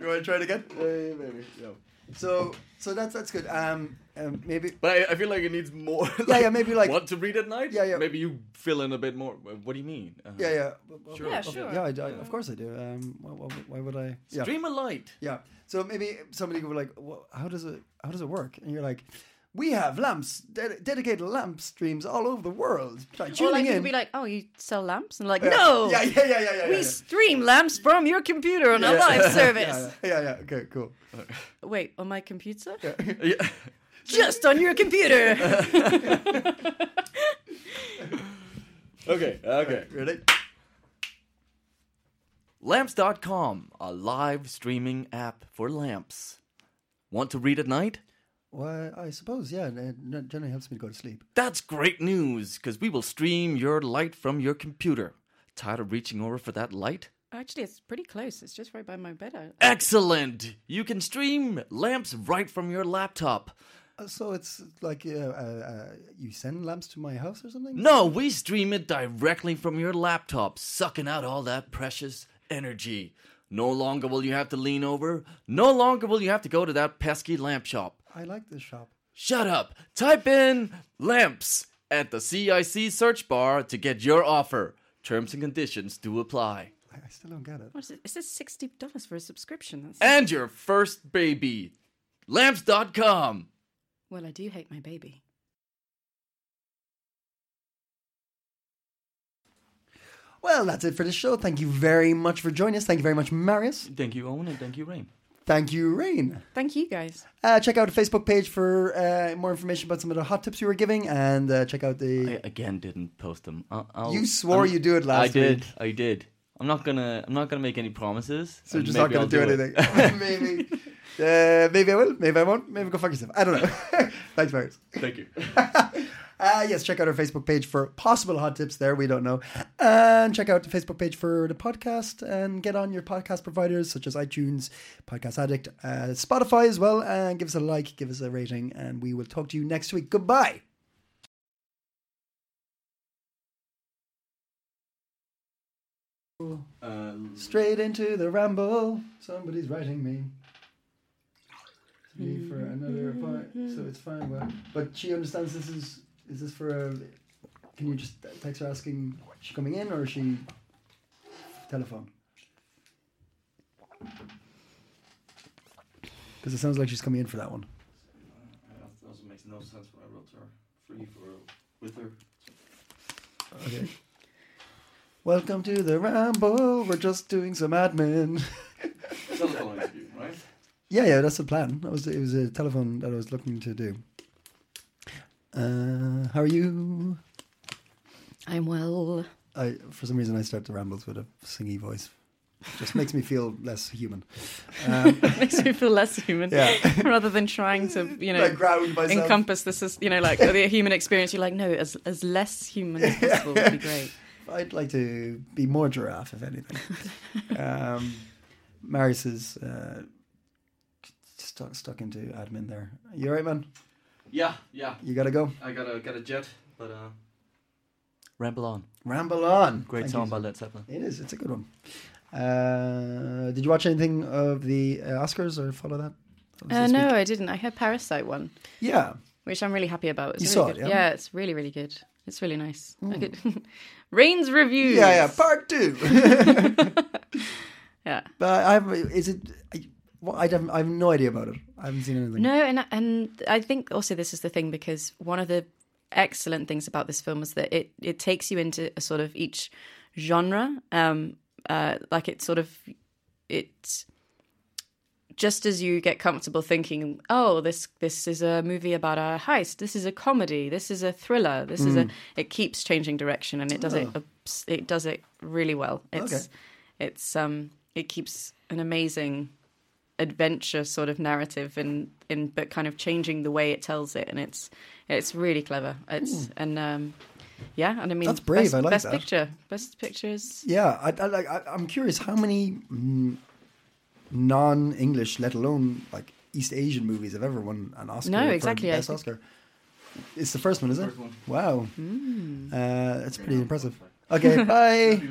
you want to try it again? Uh, maybe. No. So, so that's that's good. Um, um maybe. But I, I feel like it needs more. Yeah, yeah, maybe like- Want to read at night? Yeah, yeah. Maybe you fill in a bit more. What do you mean? Uh, Yeah, yeah. Well, Sure. Yeah, sure. Yeah, I, I, of course I do. Um, why, why, why would I? Yeah. Stream a light. Yeah. So maybe somebody could be like, well, "How does it? How does it work?" And you're like, "We have lamps, ded- dedicated lamp streams all over the world." Try Or tuning like you in. could be like, oh, you sell lamps, and like, no, Yeah, yeah, yeah, yeah, yeah. we yeah. stream lamps from your computer on a live service. yeah, yeah, yeah. Okay, cool. Wait, on my computer? Yeah. Just on your computer. okay, okay. Ready? Lamps.com, a live streaming app for lamps. Want to read at night? Well, I suppose, yeah. It generally helps me to go to sleep. That's great news, because we will stream your light from your computer. Tired of reaching over for that light? Actually, it's pretty close. It's just right by my bed. I- Excellent! You can stream lamps right from your laptop. Uh, so it's like uh, uh, uh, you send lamps to my house or something? No, we stream it directly from your laptop, sucking out all that precious energy. No longer will you have to lean over. No longer will you have to go to that pesky lamp shop. I like this shop. Shut up. Type in lamps at the CIC search bar to get your offer. Terms and conditions do apply. I, I still don't get it. What is it? Is this sixty dollars for a subscription? That's And your first baby. Lamps.com. well, I do hate my baby. Well, that's it for the show. Thank you very much for joining us. Thank you very much, Marius. Thank you, Owen, and thank you, Raine. Thank you, Raine. Thank you guys. Uh, check out the Facebook page for uh, more information about some of the hot tips you were giving, and uh, check out the. I again didn't post them. I'll, I'll, You swore I'm- you'd do it last I did. week. I did. I'm not gonna. I'm not gonna make any promises. so you're just not going to I'll do, anything. maybe. Uh, maybe I will. Maybe I won't. Maybe go fuck yourself. I don't know. Thanks, Marius. Thank you. Uh, yes, check out our Facebook page for possible hot tips there. We don't know. And check out the Facebook page for the podcast and get on your podcast providers such as iTunes, Podcast Addict, uh, Spotify as well. And give us a like, give us a rating, and we will talk to you next week. Goodbye. Straight into the ramble. Somebody's writing me. Me for another part, so it's fine. But, but she understands this is is this for a? Can you just text her asking is she coming in or is she telephone? Because it sounds like she's coming in for that one. That also makes no sense when I wrote her. Free for with her. Okay. Welcome to the ramble. We're just doing some admin. Telephone interview? Yeah, yeah, that's the plan. That was it was a telephone that I was looking to do. Uh, how are you? I'm well. I for some reason I start the rambles with a singy voice. Just makes me feel less human. Um, makes me feel less human. Yeah. Rather than trying to, you know, like encompass this is, you know, like the human experience. You're like, no, as as less human as possible would be great. I'd like to be more giraffe, if anything. um, is uh, stuck stuck into admin there. You all right, man? Yeah, yeah. You gotta go. I gotta get a jet, but uh, ramble on. Ramble on. Great Thank song you. by Led Zeppelin. It is. It's a good won. Uh, did you watch anything of the uh, Oscars or follow that? That Uh, no, week. I didn't. I heard Parasite one, Yeah. which I'm really happy about. It's You really saw it, good. yeah? it's really, really good. It's really nice. I could... Raine's review. Yeah, yeah. Part two. yeah. but I have. Is it? I, well, I have. I have no idea about it. I haven't seen anything. No, and and I think also this is the thing because one of the excellent things about this film is that it it takes you into a sort of each genre. Um, uh, like it sort of it just as you get comfortable thinking, oh, this this is a movie about a heist. This is a comedy. This is a thriller. This is a. It keeps changing direction, and it does it. It does it really well. It's Okay. it's um it keeps an amazing adventure sort of narrative in in but kind of changing the way it tells it, and it's it's really clever. It's and um yeah, and I mean That's brave, Best, I like best that. picture, best pictures. Yeah, I, I like. I, I'm curious how many mm, non-English, let alone like East Asian movies, have ever won an Oscar. No, exactly, I Best think- Oscar. It's the first one, is it? First one. Wow, Hmm. uh, that's pretty impressive. Okay, bye.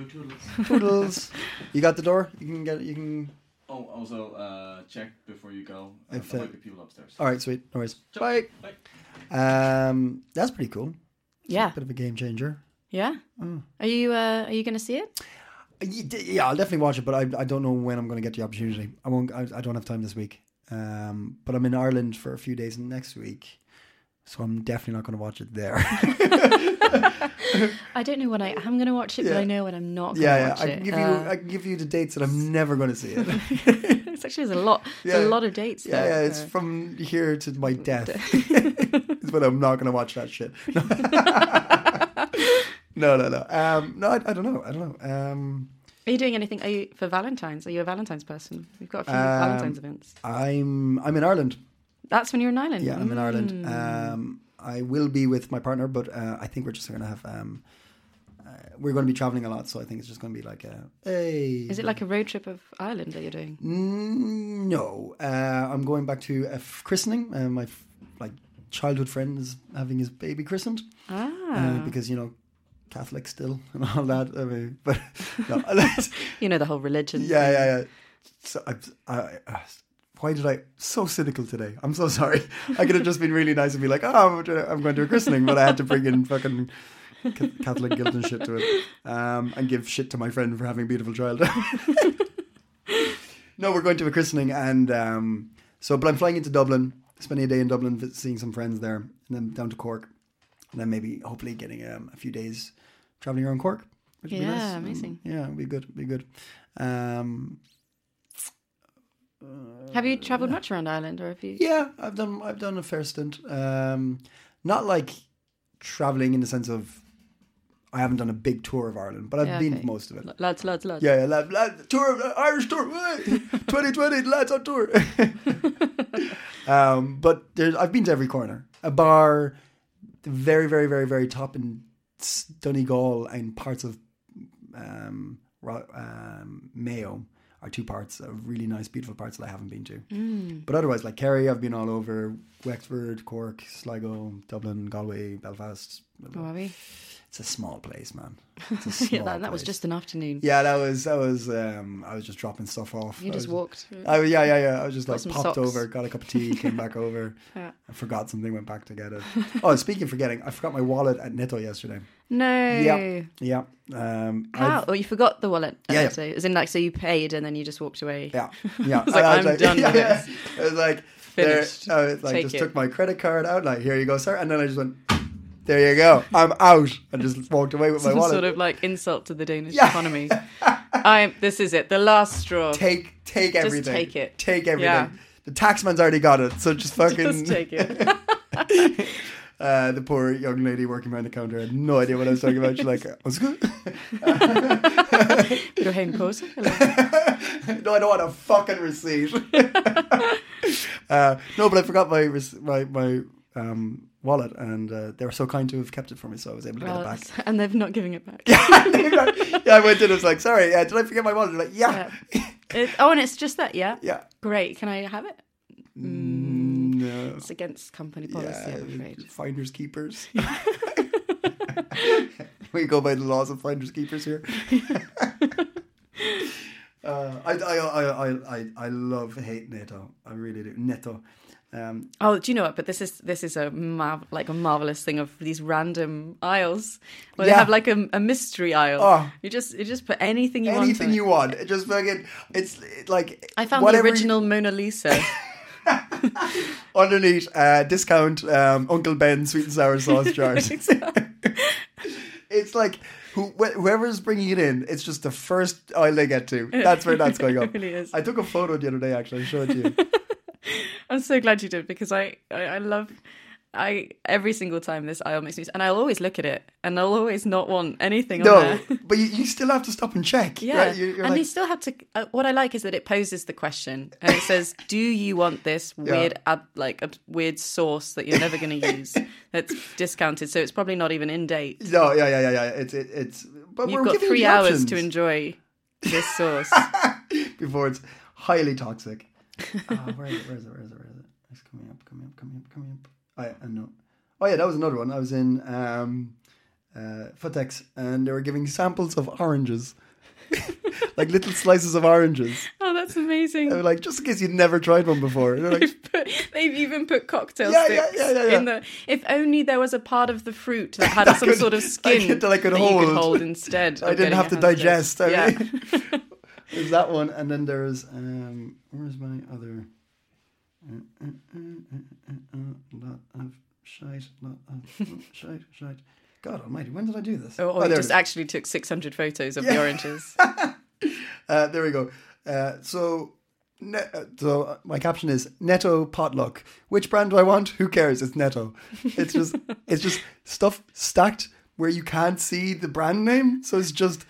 Toodles. You got the door. You can get. You can. Oh, also uh, check before you go. Uh, If, there uh, might be people upstairs. All right, sweet. No worries. Bye. Bye. Um, that's pretty cool. Yeah, a Bit of a game changer. yeah. Are you uh, are you going to see it? Yeah, I'll definitely watch it, but I, I don't know when I'm going to get the opportunity. I won't. I, I don't have time this week. Um, but I'm in Ireland for a few days next week, so I'm definitely not going to watch it there. I don't know when I am going to watch it, but I know when I'm not going to yeah, yeah. watch I it. can give Uh, you. I can give you the dates that I'm never going to see it. it's actually there's a lot. There's Yeah. a lot of dates. yeah, there. yeah. It's Uh, from here to my death. it's when I'm not going to watch that shit. No, no, no. Um, no, I, I don't know. I don't know. Um, Are you doing anything? Are you for Valentine's? Are you a Valentine's person? We've got a few Um, Valentine's events. I'm I'm in Ireland. That's when you're in Ireland. Yeah, I'm in Ireland. Mm. Um, I will be with my partner, but uh, I think we're just going to have. Um, uh, we're going to be traveling a lot, so I think it's just going to be like a. Hey. Is it like a road trip of Ireland that you're doing? Mm, no, uh, I'm going back to a f- christening. Uh, my f- like childhood friend is having his baby christened Ah, uh, because you know Catholic still and all that. I mean, but no, you know the whole religion. yeah, thing. yeah, yeah. So I, I, why did I so cynical today? I'm so sorry. I could have just been really nice and be like, oh, I'm, going to a christening, but I had to bring in fucking ca- Catholic guilt and shit to it, um, and give shit to my friend for having a beautiful child. no, we're going to a christening, and um, so, but I'm flying into Dublin, spending a day in Dublin, seeing some friends there, and then down to Cork, and then maybe hopefully getting um, a few days traveling around Cork. Which would be Yeah, nice. amazing. Yeah, be good. Be good. Um, Have you travelled much around Ireland, or have you? yeah, I've done. I've done a fair stint. Um, not like traveling in the sense of I haven't done a big tour of Ireland, but I've Yeah, been okay. to most of it. Lads, lads, lads. Yeah, yeah, lad, lad, tour, uh, Irish tour, twenty twenty, lads on tour. um, but there's, I've been to every corner. A bar, the very, very, very, very top in Donegal and parts of um, um, Mayo are two parts of really nice, beautiful parts that I haven't been to. Mm. But otherwise, like Kerry, I've been all over Wexford, Cork, Sligo, Dublin, Galway, Belfast. We? It's a small place, man. It's a small yeah, that, that was just an afternoon. Yeah, that was that was. Um, I was just dropping stuff off. You I just walked. I, yeah, yeah, yeah. I was just Got like popped socks. over, got a cup of tea, came back over. Yeah. I forgot something, went back to get it. Oh, speaking of forgetting, I forgot my wallet at Netto yesterday. No. Yeah, yeah. Um, How? I've- Oh, you forgot the wallet. Yeah, yeah. So, as in, like, so you paid and then you just walked away. Yeah, yeah. was like, I I'm done yeah, yeah. I was like, there, Finished. I was like, Take just it. took my credit card out, like, here you go, sir, and then I just went, there you go, I'm out, and just walked away with my Some wallet. sort of like insult to the Danish Yeah. economy. I'm. This is it. The last straw. take, take everything. take it. Take everything. Yeah. The taxman's already got it, so just fucking Just take it. Uh, the poor young lady working behind the counter had no idea what I was talking about. She's like, "What's good?" Have en pose? No, I don't want a fucking receipt. uh, no, but I forgot my my my um, wallet, and uh, they were so kind to have kept it for me, so I was able to get it back. and they're not giving it back. yeah, I went in. and was like, "Sorry, uh, did I forget my wallet?" They're like, "Yeah, It, oh, and it's just that, yeah? yeah." Great. Can I have it? No. It's against company policy, Yeah, I'm afraid. finders keepers. we go by the laws of finders keepers here. uh, I, I, I, I, I, I love hate Netto. I really do. Netto. Um, Oh, do you know what? But this is this is a mar- like a marvelous thing of these random aisles where Yeah. they have like a, a mystery aisle. Oh. You just you just put anything you want. anything you want. It just fucking. It's like I found the you- original Mona Lisa. underneath uh, discount um, Uncle Ben sweet and sour sauce jars. it's like who, wh- whoever's bringing it in, it's just the first aisle they get to. That's where that's going up. It really is. I took a photo the other day. Actually, I showed you. I'm so glad you did because I, I I love I every single time this aisle makes me and I'll always look at it and I'll always not want anything on no, but you, you still have to stop and check. Yeah, right? You- and like, they still have to. Uh, what I like is that it poses the question, and it says, "Do you want this weird, ab, like a weird sauce that you're never going to use that's discounted? So it's probably not even in date. no, yeah, yeah, yeah, yeah. It's it, it's. But You've we're got three hours options to enjoy this sauce. before it's highly toxic. Oh, where is it? Where is it? Where is it? Where is it? It's coming up, coming up, coming up, coming up. Oh yeah, I know. Oh yeah, that was another one. I was in um, uh, Føtex, and they were giving samples of oranges, like little slices of oranges. oh, that's amazing. They were like, just in case you'd never tried one before. Like, They've, put, they've even put cocktail Yeah, sticks yeah, yeah, yeah. in the. If only there was a part of the fruit that had some could- sort of I skin could- that I could you could hold. hold instead. I didn't have to your hands dirty. digest. I Yeah. mean, there's that one, and then there's um, where's my other? Uh, uh, uh, lot of shite, lot of shite, shite. God Almighty, when did I do this? Oh, there it just actually took 600 photos of the oranges. Uh, there we go. Uh, so, ne- uh, so my caption is Netto potluck. Which brand do I want? Who cares? It's Netto. It's just it's just stuff stacked where you can't see the brand name. So it's just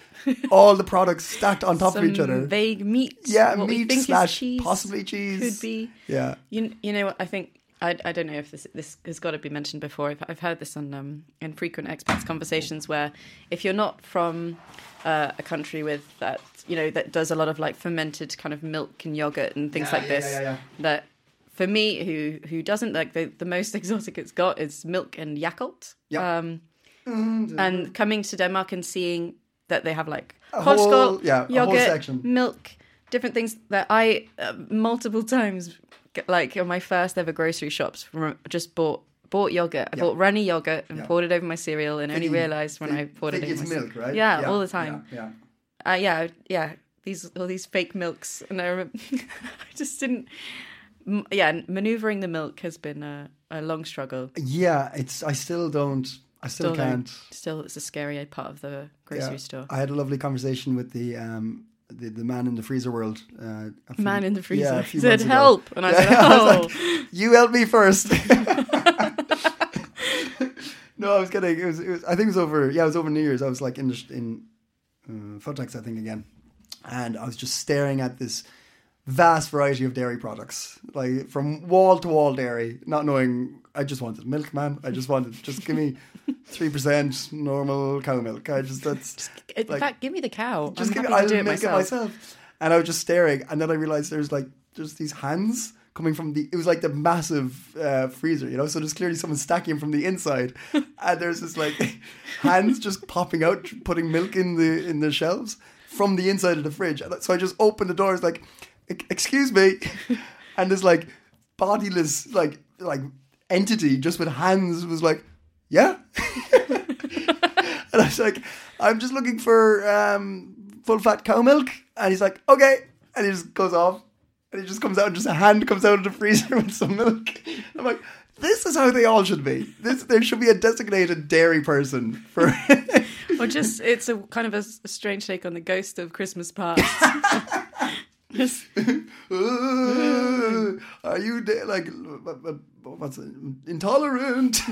all the products stacked on top Some of each other. vague meat. Yeah, meat slash cheese, possibly cheese. Could be. Yeah. You, you know what? I think I, I don't know if this this has got to be mentioned before. I've, I've heard this on um, in frequent expats conversations where if you're not from uh, a country with that you know that does a lot of like fermented kind of milk and yogurt and things Yeah, like yeah, this, yeah, yeah. that for me who who doesn't like the the most exotic it's got is milk and Yakult. Yeah. Um, and coming to Denmark and seeing that they have like A whole- yeah, yogurt, milk, different things that I uh, multiple times, like on my first ever grocery shops, just bought bought yogurt. I bought runny yogurt and Yeah. poured it over my cereal, and only realized when I poured it think over it's my milk, right? Yeah, all the time. Yeah. yeah. Uh, yeah, yeah. These all these fake milks, and I remember I just didn't. Yeah, maneuvering the milk has been a, a long struggle. Yeah, it's. I still don't. I still, Still can't. Still, it's a scary part of the grocery Yeah. store. I had a lovely conversation with the um the, the man in the freezer world. Uh, few- Man in the freezer Yeah, he said, months ago. "Help," and I said, I "Oh." like, you help me first. no, I was kidding. It was, it was. I think it was over. Yeah, it was over New Year's. I was like in the, in uh, I think again, and I was just staring at this vast variety of dairy products, like from wall to wall dairy, not knowing. I just wanted milk, man. I just wanted just give me three percent normal cow milk. I just that's In like- fact, give me the cow. just I'm give to I'll do it make myself. it myself. And I was just staring, and then I realized there's like there's these hands coming from the. It was like the massive uh, freezer, you know. So there's clearly someone stacking from the inside, and there's this like hands just popping out, putting milk in the in the shelves from the inside of the fridge. So I just opened the doors, like, "E- excuse me, and this like bodiless like like entity just with hands was like, yeah. And I was like, I'm just looking for um, full fat cow milk. And he's like, okay. And he just goes off. And he just comes out and just a hand comes out of the freezer with some milk. I'm like, this is how they all should be. This There should be a designated dairy person for. Or just, it's a kind of a strange take on the ghost of Christmas past. Uh, are you de- like uh, uh, what's it? intolerant?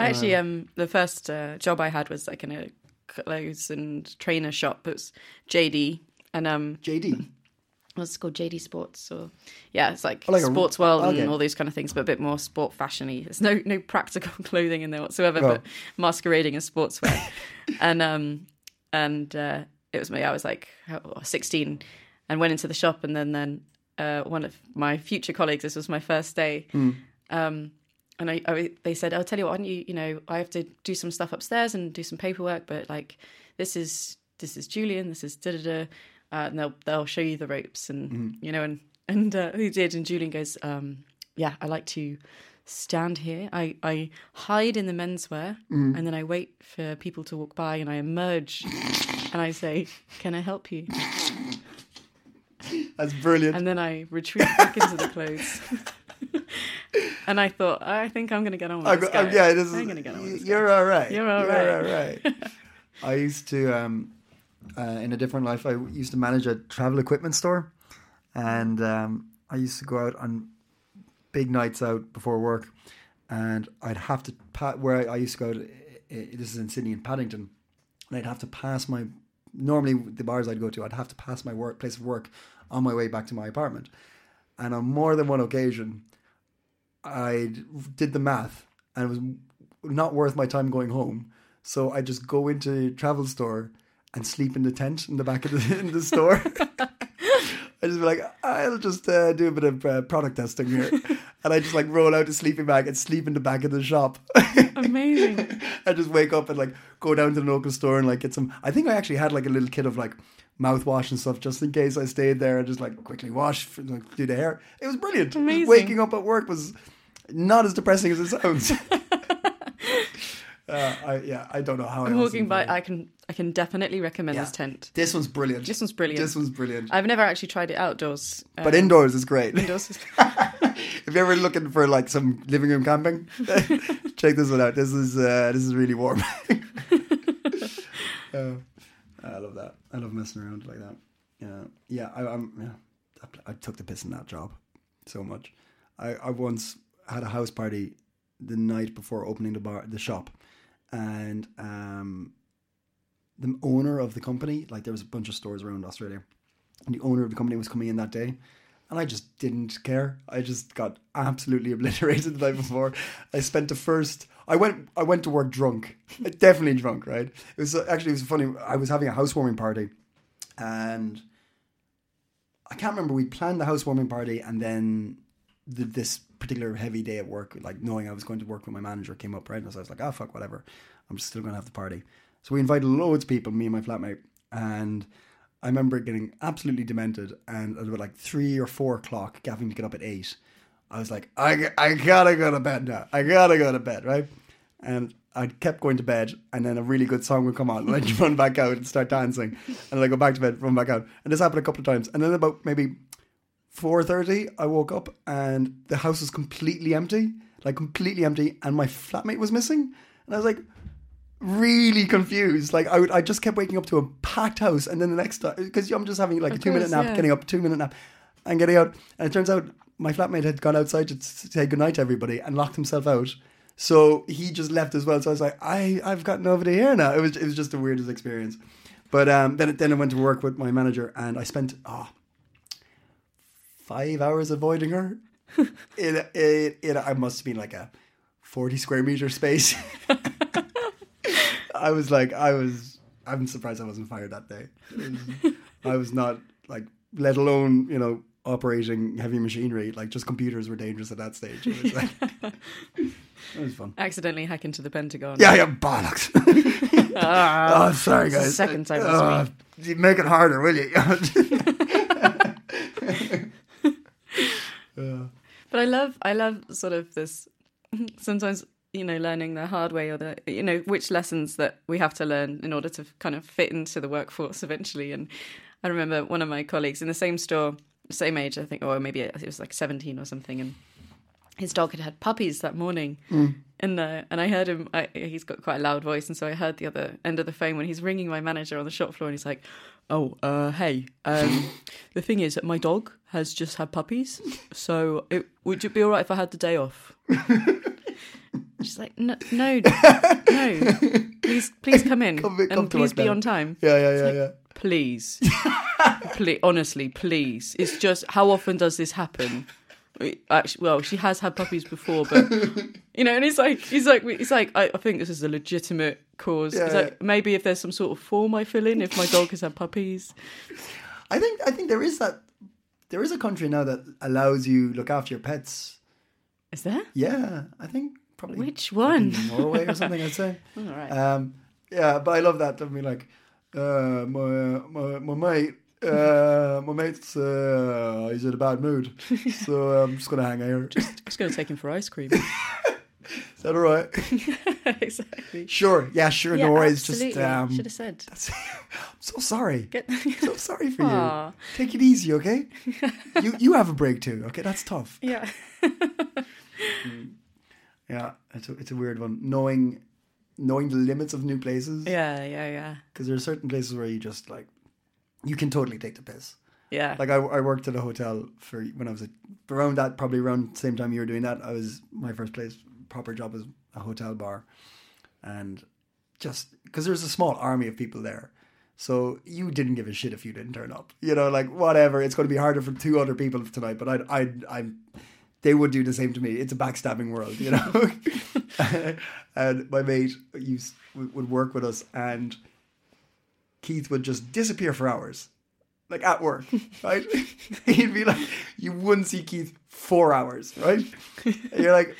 I actually um the first uh, job I had was like in a clothes and trainer shop. It was JD and um JD. what's it called JD Sports or yeah, it's like, Oh, like a- Sports World okay. and all these kind of things, but a bit more sport fashiony. There's no no practical clothing in there whatsoever, Oh. but masquerading as sportswear. and um and uh, it was me. I was like how- 16 and went into the shop, and then then uh, one of my future colleagues. This was my first day. Um, and I, I, they said, "I'll tell you what, why don't you, you know, I have to do some stuff upstairs and do some paperwork, but like, this is this is Julian, this is da da da, uh, and they'll they'll show you the ropes, and you know, and and uh, he did, and Julian goes, um, yeah, I like to stand here, I I hide in the menswear, and then I wait for people to walk by, and I emerge, and I say, can I help you? That's brilliant. And then I retreat back into the clothes. and I thought, I think I'm going to get on with I this guy. uh, yeah, this is, I'm going to get on with this. You're all right. You're all You're right. all right. I used to, um, uh, in a different life, I used to manage a travel equipment store, and um, I used to go out on big nights out before work, and I'd have to pa- where I, I used to go. To, this is in Sydney in Paddington, and I'd have to pass my. Normally, the bars I'd go to, I'd have to pass my work place of work on my way back to my apartment, and on more than one occasion, I did the math and it was not worth my time going home. So I just go into travel store and sleep in the tent in the back of the, in the store. I just be like, I'll just uh, do a bit of uh, product testing here. And I just like roll out a sleeping bag and sleep in the back of the shop. Amazing. I just wake up and like go down to the local store and like get some. I think I actually had like a little kit of like mouthwash and stuff just in case I stayed there and just like quickly wash, like, do the hair. It was brilliant. Amazing. Waking up at work was not as depressing as it sounds. uh, I, yeah, I don't know how I'm walking by. I can I can definitely recommend Yeah. this tent. This one's brilliant. This one's brilliant. This one's brilliant. I've never actually tried it outdoors. Um, but indoors is great. indoors is- if you're ever looking for like some living room camping, check this one out. This is uh, this is really warm. Uh, I love that. I love messing around like that. Yeah, yeah. I, I'm yeah. I, I took the piss in that job so much. I, I once had a house party the night before opening the bar, the shop, and um, the owner of the company, like there was a bunch of stores around Australia, and the owner of the company was coming in that day, and I just didn't care. I just got absolutely obliterated the night before. I spent the first. I went. I went to work drunk, definitely drunk. Right. It was actually it was funny. I was having a housewarming party, and I can't remember. We planned the housewarming party, and then the, this particular heavy day at work, like knowing I was going to work with my manager, came up. Right, and so I was like, "Oh fuck, whatever. I'm just still going to have the party." So we invited loads of people, me and my flatmate, and I remember getting absolutely demented. And at about like three or four o'clock, having to get up at eight, I was like, I, I gotta go to bed now. I gotta go to bed, right? And I kept going to bed, and then a really good song would come on, and I'd run back out and start dancing, and then I go back to bed, run back out, and this happened a couple of times. And then about maybe four thirty, I woke up, and the house was completely empty, like completely empty, and my flatmate was missing, and I was like, really confused. Like I would, I just kept waking up to a packed house, and then the next time because I'm just having like a Of two minute nap, yeah. getting up, two minute nap, and getting out, and it turns out my flatmate had gone outside to say goodnight to everybody and locked himself out. So he just left as well. So I was like, I, I've got nobody here now. It was, it was just the weirdest experience. But um, then, then I went to work with my manager, and I spent oh, five hours avoiding her. it, in, in, I must have been like a forty square meter space. I was like, I was. I'm surprised I wasn't fired that day. Was- I was not like, let alone you know operating heavy machinery. Like just computers were dangerous at that stage. It was like, it was fun. accidentally hack into the Pentagon. Yeah, yeah, bollocks. oh, sorry, guys. second time Uh, make it harder, will you? But I love, I love sort of this. Sometimes you know, learning the hard way, or the you know, which lessons that we have to learn in order to kind of fit into the workforce eventually. And I remember one of my colleagues in the same store, same age, I think, or maybe it was like seventeen or something, and his dog had had puppies that morning, and uh, and I heard him. I, he's got quite a loud voice, and so I heard the other end of the phone when he's ringing my manager on the shop floor, and he's like, "Oh, uh, hey, um, the thing is that my dog has just had puppies, so it, would it be all right if I had the day off?" She's like, "No, no, no, please, please come in Come- come and to please work be now." on time." Yeah, yeah, yeah, yeah. please, please, honestly, please. It's just how often does this happen? Actually, well, she has had puppies before, but you know, and he's like, he's like, he's like, I, I think this is a legitimate cause. Yeah, It's like maybe if there's some sort of form I fill in if my dog has had puppies. I think I think there is that there is a country now that allows you look after your pets. Is there? Yeah, I think probably Which one? Norway or something. I'd say. All right. Um, yeah, but I love that. I mean, like, uh, my my my mate, uh, my mate's uh, he's in a bad mood, so I'm just gonna hang out just going to take him for ice cream. Is that all right? exactly. Sure. Yeah, sure. Yeah, Norway's just. absolutely. Um, Should have said. I'm so sorry. Get- so sorry for you. Take it easy, okay? you you have a break too, okay? That's tough. yeah. Yeah, it's a, it's a weird one. Knowing knowing the limits of new places. Yeah, yeah, yeah. Because there are certain places where you just like you can totally take the piss. Yeah. Like I, I worked at a hotel for when I was a, around that probably around the same time you were doing that. I was my first place proper job was a hotel bar, and just because there's a small army of people there, so you didn't give a shit if you didn't turn up. You know, like whatever. It's going to be harder for two other people tonight, but I I I they would do the same to me. It's a backstabbing world, you know. and my mate used would would work with us, and Keith would just disappear for hours, like at work, right? He'd be like, you wouldn't see Keith four hours, right? And you're like,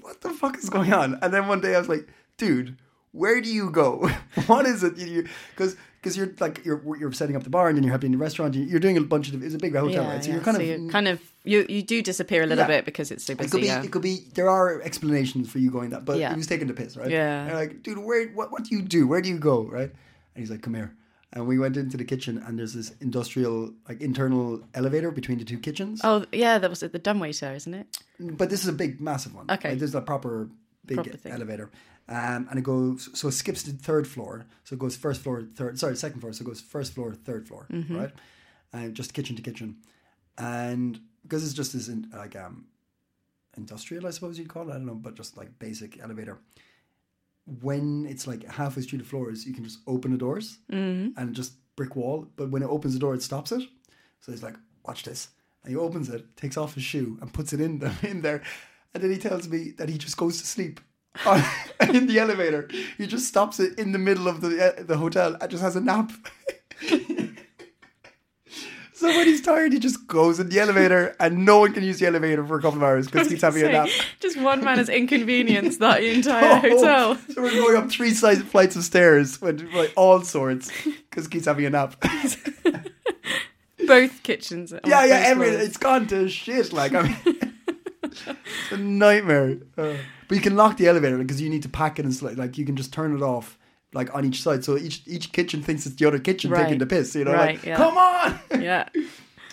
what the fuck is going on? And then one day I was like, dude, where do you go? what is it? Because because you're like you're you're setting up the bar and then you're helping the restaurant. You're doing a bunch of it's a big hotel, yeah, right? So yeah. you're kind so of you're kind of you you do disappear a little Yeah. bit because it's so it busy. could be, yeah. it could be. There are explanations for you going that, but Yeah. he was taking the piss, right? Yeah. And you're like, dude, where? What? What do you do? Where do you go? Right? And he's like, come here. And we went into the kitchen, and there's this industrial, like internal elevator between the two kitchens. Oh yeah, that was at the dumbwaiter, isn't it? But this is a big, massive one. Okay. Like, a proper big Proper elevator. Um, and it goes, so it skips to the third floor. So it goes first floor, third, sorry, second floor. So it goes first floor, third floor, Mm-hmm. right? And just kitchen to kitchen. And because it's just this, in, like, um, industrial, I suppose you'd call it, I don't know, but just like basic elevator. When it's like halfway through the floors, you can just open the doors Mm-hmm. and just brick wall. But when it opens the door, it stops it. So he's like, "Watch this." And he opens it, takes off his shoe, and puts it in the, in there. And then he tells me that he just goes to sleep on, in the elevator. He just stops it in the middle of the uh, the hotel and just has a nap. so when he's tired, he just goes in the elevator, and no one can use the elevator for a couple of hours because he's having a nap. Just one man has inconvenienced that entire hotel. So we're going up three size flights of stairs with like, all sorts because he's having a nap. Both kitchens. Yeah, yeah, every, floors. it's gone to shit. Like, I mean, it's a nightmare. Uh, but you can lock the elevator because you need to pack it and. Like, you can just turn it off, like on each side. So each each kitchen thinks it's the other kitchen Right. taking the piss. You know, Right, like, yeah. come on. Yeah.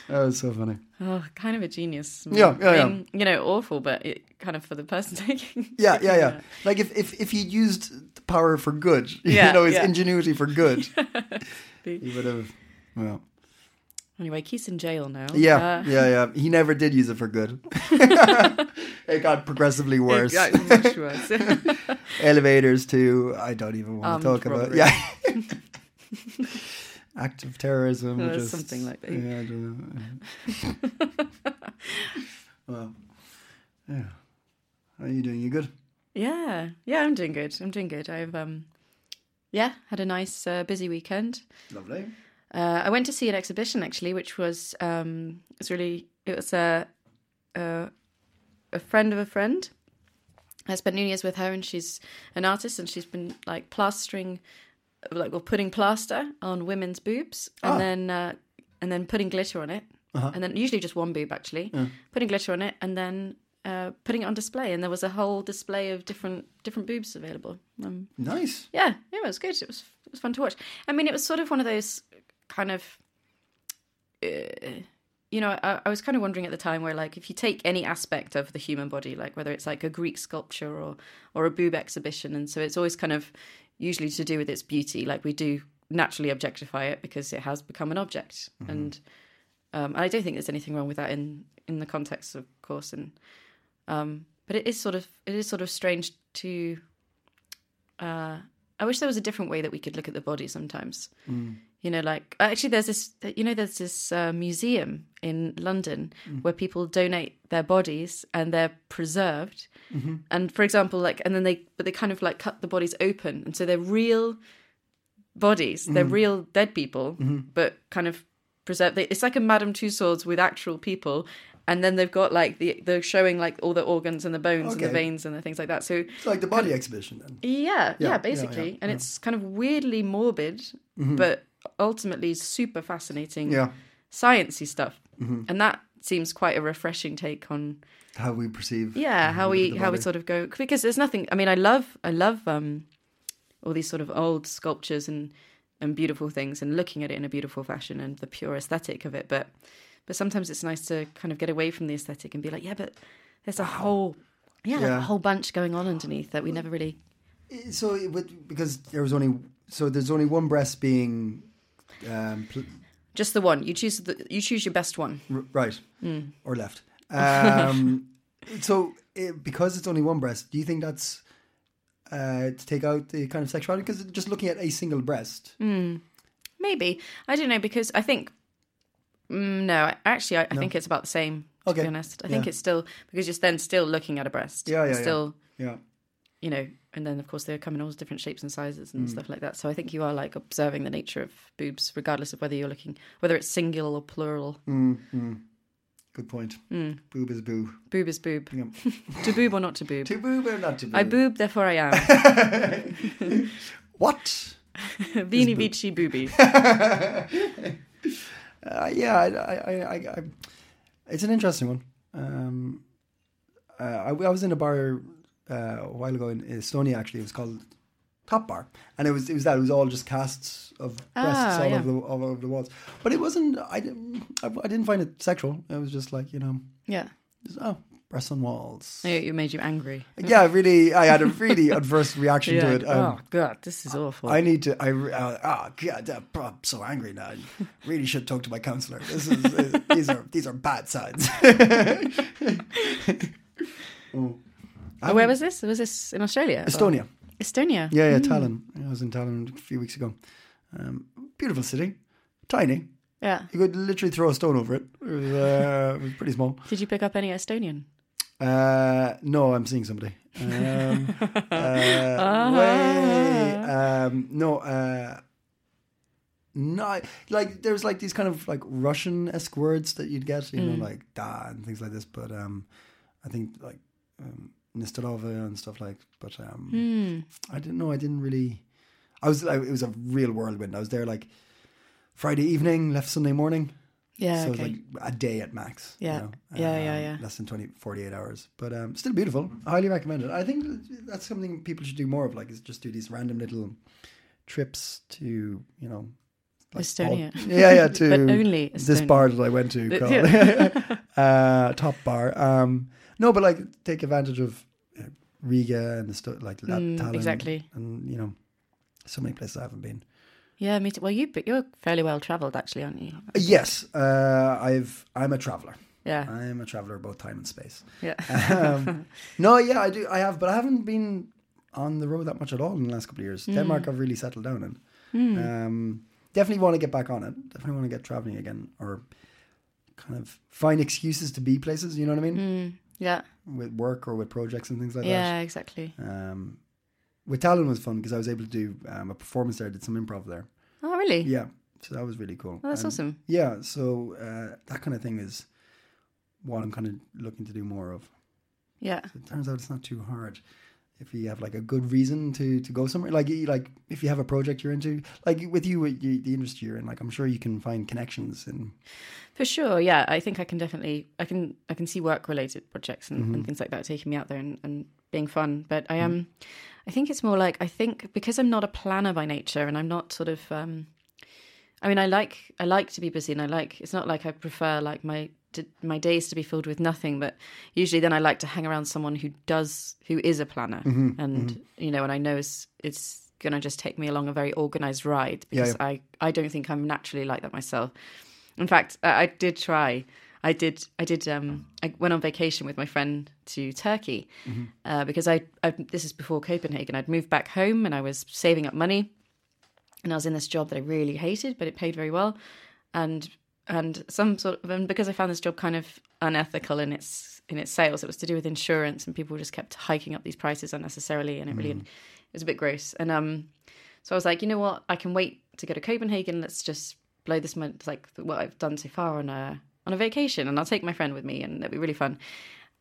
that was so funny. Oh, kind of a genius. Yeah, yeah, I yeah. mean, You know, awful, but it kind of for the person taking. Yeah, taking yeah, yeah. Like if if if he used the power for good, you know, his yeah. ingenuity for good, he would have. Well, Anyway, Keith's in jail now. yeah, Uh, yeah, yeah. He never did use it for good. it got progressively worse. Yeah, much worse. Elevators too. I don't even want to talk about. Yeah. Active terrorism, Uh, just, something like that. Yeah, I don't know. well, yeah. How are you doing? You good? yeah, yeah, I'm doing good. I'm doing good. I've um, yeah, had a nice uh, busy weekend. Lovely. Uh, I went to see an exhibition actually, which was um, it's really it was a, a a friend of a friend. I spent New Year's with her, and she's an artist, and she's been like plastering, like well, putting plaster on women's boobs, and Ah. then uh, and then putting glitter on it, Uh-huh. and then usually just one boob actually, putting glitter on it, and then uh, putting it on display, and there was a whole display of different different boobs available. Um, Nice. yeah, it was good. It was it was fun to watch. I mean, it was sort of one of those kind of uh, you know, I, I was kind of wondering at the time where, like, if you take any aspect of the human body, like whether it's like a Greek sculpture or or a boob exhibition, and so it's always kind of usually to do with its beauty. Like we do naturally objectify it because it has become an object, and um, and I don't think there's anything wrong with that in in the context, of course. And um, but it is sort of it is sort of strange to. Uh, I wish there was a different way that we could look at the body sometimes. You know, like uh, actually, there's this. You know, there's this uh, museum in London mm. where people donate their bodies and they're preserved. Mm-hmm. And for example, like, and then they, but they kind of like cut the bodies open, and so they're real bodies. They're mm. real dead people, mm-hmm. but kind of preserved. They, it's like a Madame Tussauds with actual people. And then they've got like the they're showing like all the organs and the bones and the veins and the things like that. So It's like the body exhibition then. yeah, yeah, yeah, basically. yeah, and yeah. it's kind of weirdly morbid, mm-hmm. but ultimately super fascinating Yeah. sciencey stuff. And that seems quite a refreshing take on How we perceive. yeah, how we how we sort of go because there's nothing I mean I love I love um all these sort of old sculptures and and beautiful things and looking at it in a beautiful fashion and the pure aesthetic of it but but sometimes it's nice to kind of get away from the aesthetic and be like yeah but there's a whole yeah, like a whole bunch going on underneath that we never really So would, because there was only so there's only one breast being um, pl- just the one you choose the you choose your best one r- right Hmm. or left. Um, so it, because it's only one breast, do you think that's uh, to take out the kind of sexuality? Because just looking at a single breast, Hmm. maybe I don't know because I think mm, no actually I, I think it's about the same to Okay. be honest I think it's still because you're then still looking at a breast Yeah, yeah, It's yeah. still yeah, you know, and then of course they come in all different shapes and sizes and stuff like that. So I think you are like observing the nature of boobs, regardless of whether you're looking whether it's singular or plural. good point. Hmm. Boob is boo. Boob is boob. To boob or not to boob. To boob or not to boob? I boob, therefore I am. What? Vini vici booby. Uh, yeah, I, I, I, I, I, it's an interesting one. Um, uh, I, I was in a bar uh, a while ago in Estonia. Actually, it was called Top Bar, and it was it was that it was all just casts of breasts Ah, all yeah. over the all over the walls. But it wasn't. I didn't. I, I didn't find it sexual. It was just like you know, Yeah. just, oh, breasts on walls. It it made you angry. Yeah, really. I had a really adverse reaction to it. Um, oh god, this is awful. I need to. I re- uh, oh god, uh, I'm so angry now. I really should talk to my counselor. This is uh, these are these are bad signs. Oh, where was this? Was this in Australia? Estonia. Estonia. Yeah, yeah, Tallinn. I was in Tallinn a few weeks ago. Um, beautiful city, tiny. Yeah. You could literally throw a stone over it. It was, uh, it was pretty small. Did you pick up any Estonian? Uh, no, I'm seeing somebody. Um, uh, Ah. way, um, no, uh, no, like there's like these kind of like Russian esque words that you'd get, you Mm. know, like da and things like this. But um, I think like um, Nestorova and stuff like. But um, Hmm. I didn't know. I didn't really. I was. I, it was a real whirlwind. I was there like Friday evening, left Sunday morning. Yeah, so okay. it was like a day at max. Yeah. You know? Yeah, yeah, Um, yeah. Less than 20, 48 hours. But um, still beautiful. I highly recommend it. I think that's something people should do more of, like, is just do these random little trips to, you know, like Estonia. all- yeah, yeah, to But only this bar that I went to called uh, Top Bar. Um, no, but like take advantage of uh, Riga and the stuff like that. Mm, Tallinn exactly. and you know, so many places I haven't been. Yeah, me too. Well, you you're fairly well travelled, actually, aren't you? Yes, uh, I've. I'm a traveler. Yeah, I'm a traveler both time and space. yeah. Um, no, yeah, I do. I have, but I haven't been on the road that much at all in the last couple of years. Denmark, I've really settled down in. Um, definitely want to get back on it. Definitely want to get traveling again, or kind of find excuses to be places. You know what I mean? Mm, yeah, With work or with projects and things like that. yeah, exactly. Um, with Tallinn was fun because I was able to do um, a performance there. I did some improv there. Oh, really? Yeah, so that was really cool. Oh, that's And- awesome. Yeah, so uh, that kind of thing is what I'm kind of looking to do more of. Yeah, It turns out it's not too hard if you have like a good reason to to go somewhere. Like like if you have a project you're into, like with you, you, the industry you're in, like I'm sure you can find connections and for sure. Yeah, I think I can definitely, I can, I can see work-related projects and, Mm-hmm. and things like that taking me out there and, and being fun. But I am, I think it's more like I think because I'm not a planner by nature and I'm not sort of, um, I mean, I like I like to be busy, and I like it's not like I prefer like my to, my days to be filled with nothing, but usually then I like to hang around someone who does who is a planner, and you know, and I know it's it's gonna just take me along a very organized ride Yeah, because I I don't think I'm naturally like that myself. In fact, I, I did try. I did. I did. Um, I went on vacation with my friend to Turkey uh, because I, I. This is before Copenhagen. I'd moved back home and I was saving up money, and I was in this job that I really hated, but it paid very well, and and some sort of and because I found this job kind of unethical in its in its sales. It was to do with insurance, and people just kept hiking up these prices unnecessarily, and it really it was a bit gross. And um, so I was like, you know what, I can wait to go to Copenhagen. Let's just blow this month like what I've done so far on a on a vacation, and I'll take my friend with me, and it'll be really fun.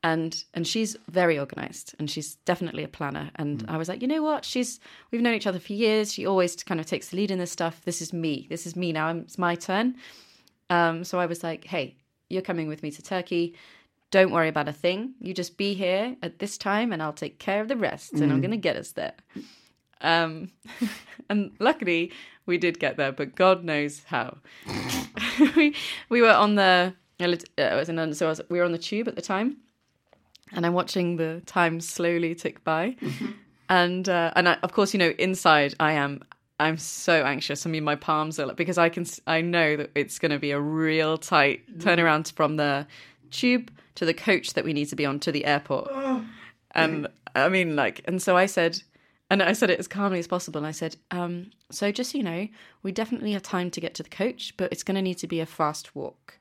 And and she's very organized, and she's definitely a planner. And I was like, you know what, she's we've known each other for years. She always kind of takes the lead in this stuff. This is me. This is me now. It's my turn. Um, so I was like, hey, you're coming with me to Turkey. Don't worry about a thing. You just be here at this time and I'll take care of the rest and I'm going to get us there. Um, and luckily we did get there, but God knows how. we, we were on the, uh, I was in, so I was, we were on the tube at the time and I'm watching the time slowly tick by. And, uh, and I, of course, you know, inside I am I'm so anxious. I mean, my palms are like because I can. I know that it's going to be a real tight turnaround from the tube to the coach that we need to be on to the airport. And I mean, like, and so I said, and I said it as calmly as possible. And I said, um, so just so you know, we definitely have time to get to the coach, but it's going to need to be a fast walk.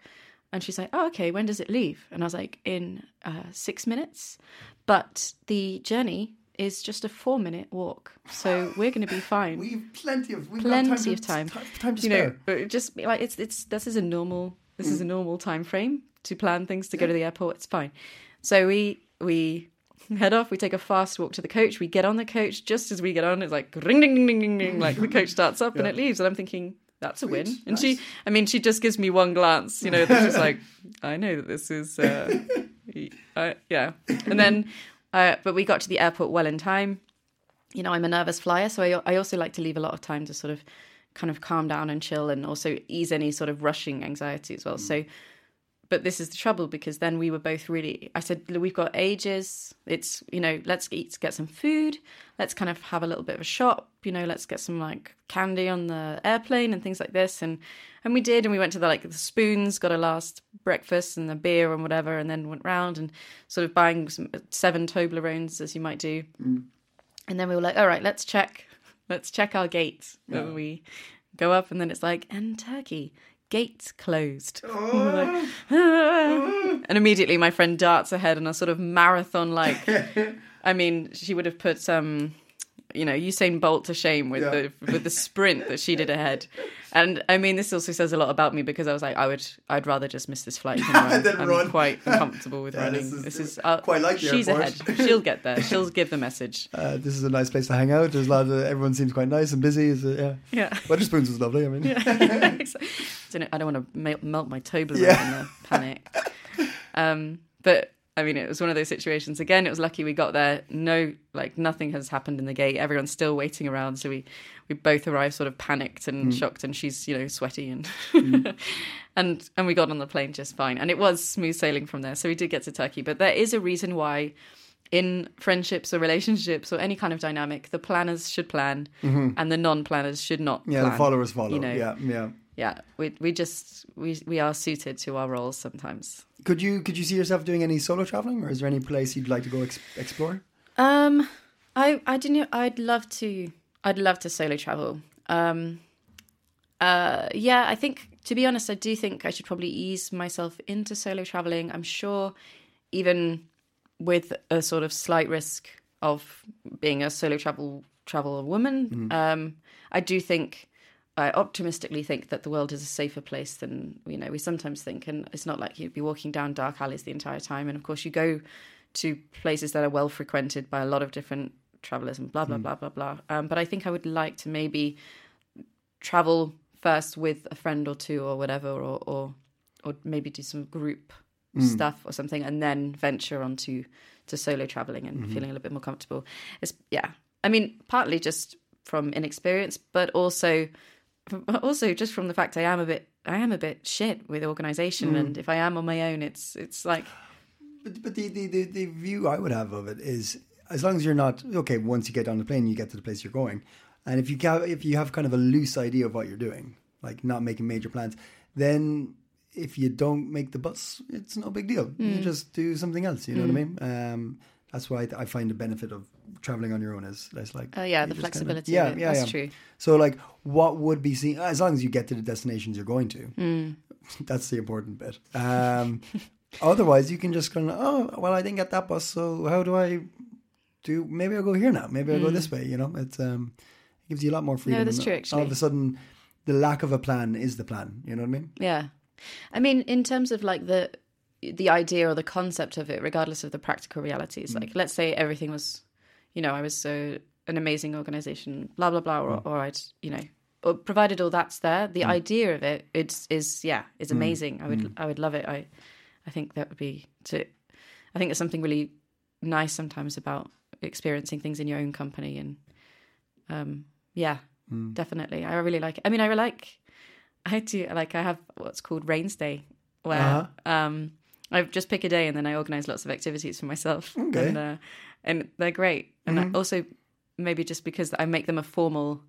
And she's like, oh, okay. When does it leave? And I was like, in uh, six minutes. But the journey is just a four minute walk, so we're going to be fine We've plenty of we've plenty got time of to, time. To you spare. know, but just like it's it's this is a normal this is a normal time frame to plan things to go to the airport. It's fine. So we we head off. We take a fast walk to the coach. We get on the coach. Just as we get on, it's like ring ding ding ding ding ding. Like the coach starts up and it leaves, and I'm thinking. That's a win, and she, I mean, she just gives me one glance, you know. That's just like, I know that this is, uh, uh, yeah. And then, uh, but we got to the airport well in time you know, I'm a nervous flyer, so I, I also like to leave a lot of time to sort of kind of calm down and chill and also ease any sort of rushing anxiety as well. So, but this is the trouble because then we were both really, I said, we've got ages. It's, you know, let's eat, get some food. Let's kind of have a little bit of a shop, you know, let's get some like candy on the airplane and things like this. And, and we did. And we went to the like the spoons, got a last breakfast and the beer and whatever, and then went round and sort of buying some seven Toblerones as you might do. And then we were like, all right, let's check. Let's check our gate. And we go up, and then it's like, and Turkey, Gates closed. And like, "Ah." and immediately my friend darts ahead on a sort of marathon like, I mean, she would have put um, you know, Usain Bolt to shame with the with the sprint that she did ahead. And I mean, this also says a lot about me because I was like, I would, I'd rather just miss this flight than run. I'm run. quite uncomfortable with Yeah, running. this is- This is, uh, quite like the she's airport. ahead. She'll get there. She'll give the message. Uh, this is a nice place to hang out. There's a lot of everyone seems quite nice and busy. Is it? yeah. Yeah. Wetherspoons was lovely. I mean, don't I don't want to melt, my Yeah. in the panic. Um, but I mean, it was one of those situations. Again, it was lucky we got there. No, like nothing has happened in the gate. Everyone's still waiting around. So we, we both arrived sort of panicked and mm. shocked, and she's you know sweaty and mm. and and we got on the plane just fine. And it was smooth sailing from there. So we did get to Turkey. But there is a reason why. In friendships or relationships or any kind of dynamic, the planners should plan, mm-hmm. and the non-planners should not. yeah, plan, the followers follow. You know, yeah, yeah. yeah we we just we we are suited to our roles sometimes Could you could you see yourself doing any solo traveling, or is there any place you'd like to go ex- explore? um i i didn't i'd love to i'd love to solo travel. Um uh yeah i think to be honest i do think i should probably ease myself into solo traveling. I'm sure even with a sort of slight risk of being a solo travel travel woman um i do think I optimistically think that the world is a safer place than you know we sometimes think, and it's not like you'd be walking down dark alleys the entire time. And of course, you go to places that are well frequented by a lot of different travelers and blah blah hmm. blah blah blah. Um, but I think I would like to maybe travel first with a friend or two or whatever, or or, or maybe do some group hmm. stuff or something, and then venture onto to solo traveling and mm-hmm. feeling a little bit more comfortable. It's yeah. I mean, partly just from inexperience, but also but also just from the fact I am a bit I am a bit shit with organization, and mm. if I am on my own, it's it's like But, but the, the, the, the view I would have of it is as long as you're not okay. Once you get on the plane, you get to the place you're going, and if you ca- if you have kind of a loose idea of what you're doing, like not making major plans, then if you don't make the bus, it's no big deal. You mm. just do something else. You know what I mm. mean? Um, that's why I, I find the benefit of traveling on your own is less like Oh, yeah, the just kinda- flexibility yeah, yeah, That's yeah. true. So like, what would be seen as long as you get to the destinations you're going to. Hmm. That's the important bit. Um, otherwise, you can just kind of, oh, well, I didn't get that bus, so how do I do? Maybe I'll go here now. Maybe I'll go this way. You know, it's um, it gives you a lot more freedom. Hmm. that's true, All of a sudden, the lack of a plan is the plan. You know what I mean? Yeah. I mean, in terms of like the the idea or the concept of it, regardless of the practical realities, like let's say everything was, you know, I was so an amazing organization, blah blah blah, or, or I'd, you know, or provided all that's there, the idea of it, it's is yeah, is amazing. I would I would love it. I I think that would be to. I think there's something really nice sometimes about experiencing things in your own company and um yeah definitely i really like it i mean i like i do like i have what's called Raine's day where Uh-huh. um i just pick a day and then i organize lots of activities for myself Okay. and uh, and they're great and I also maybe just because i make them a formal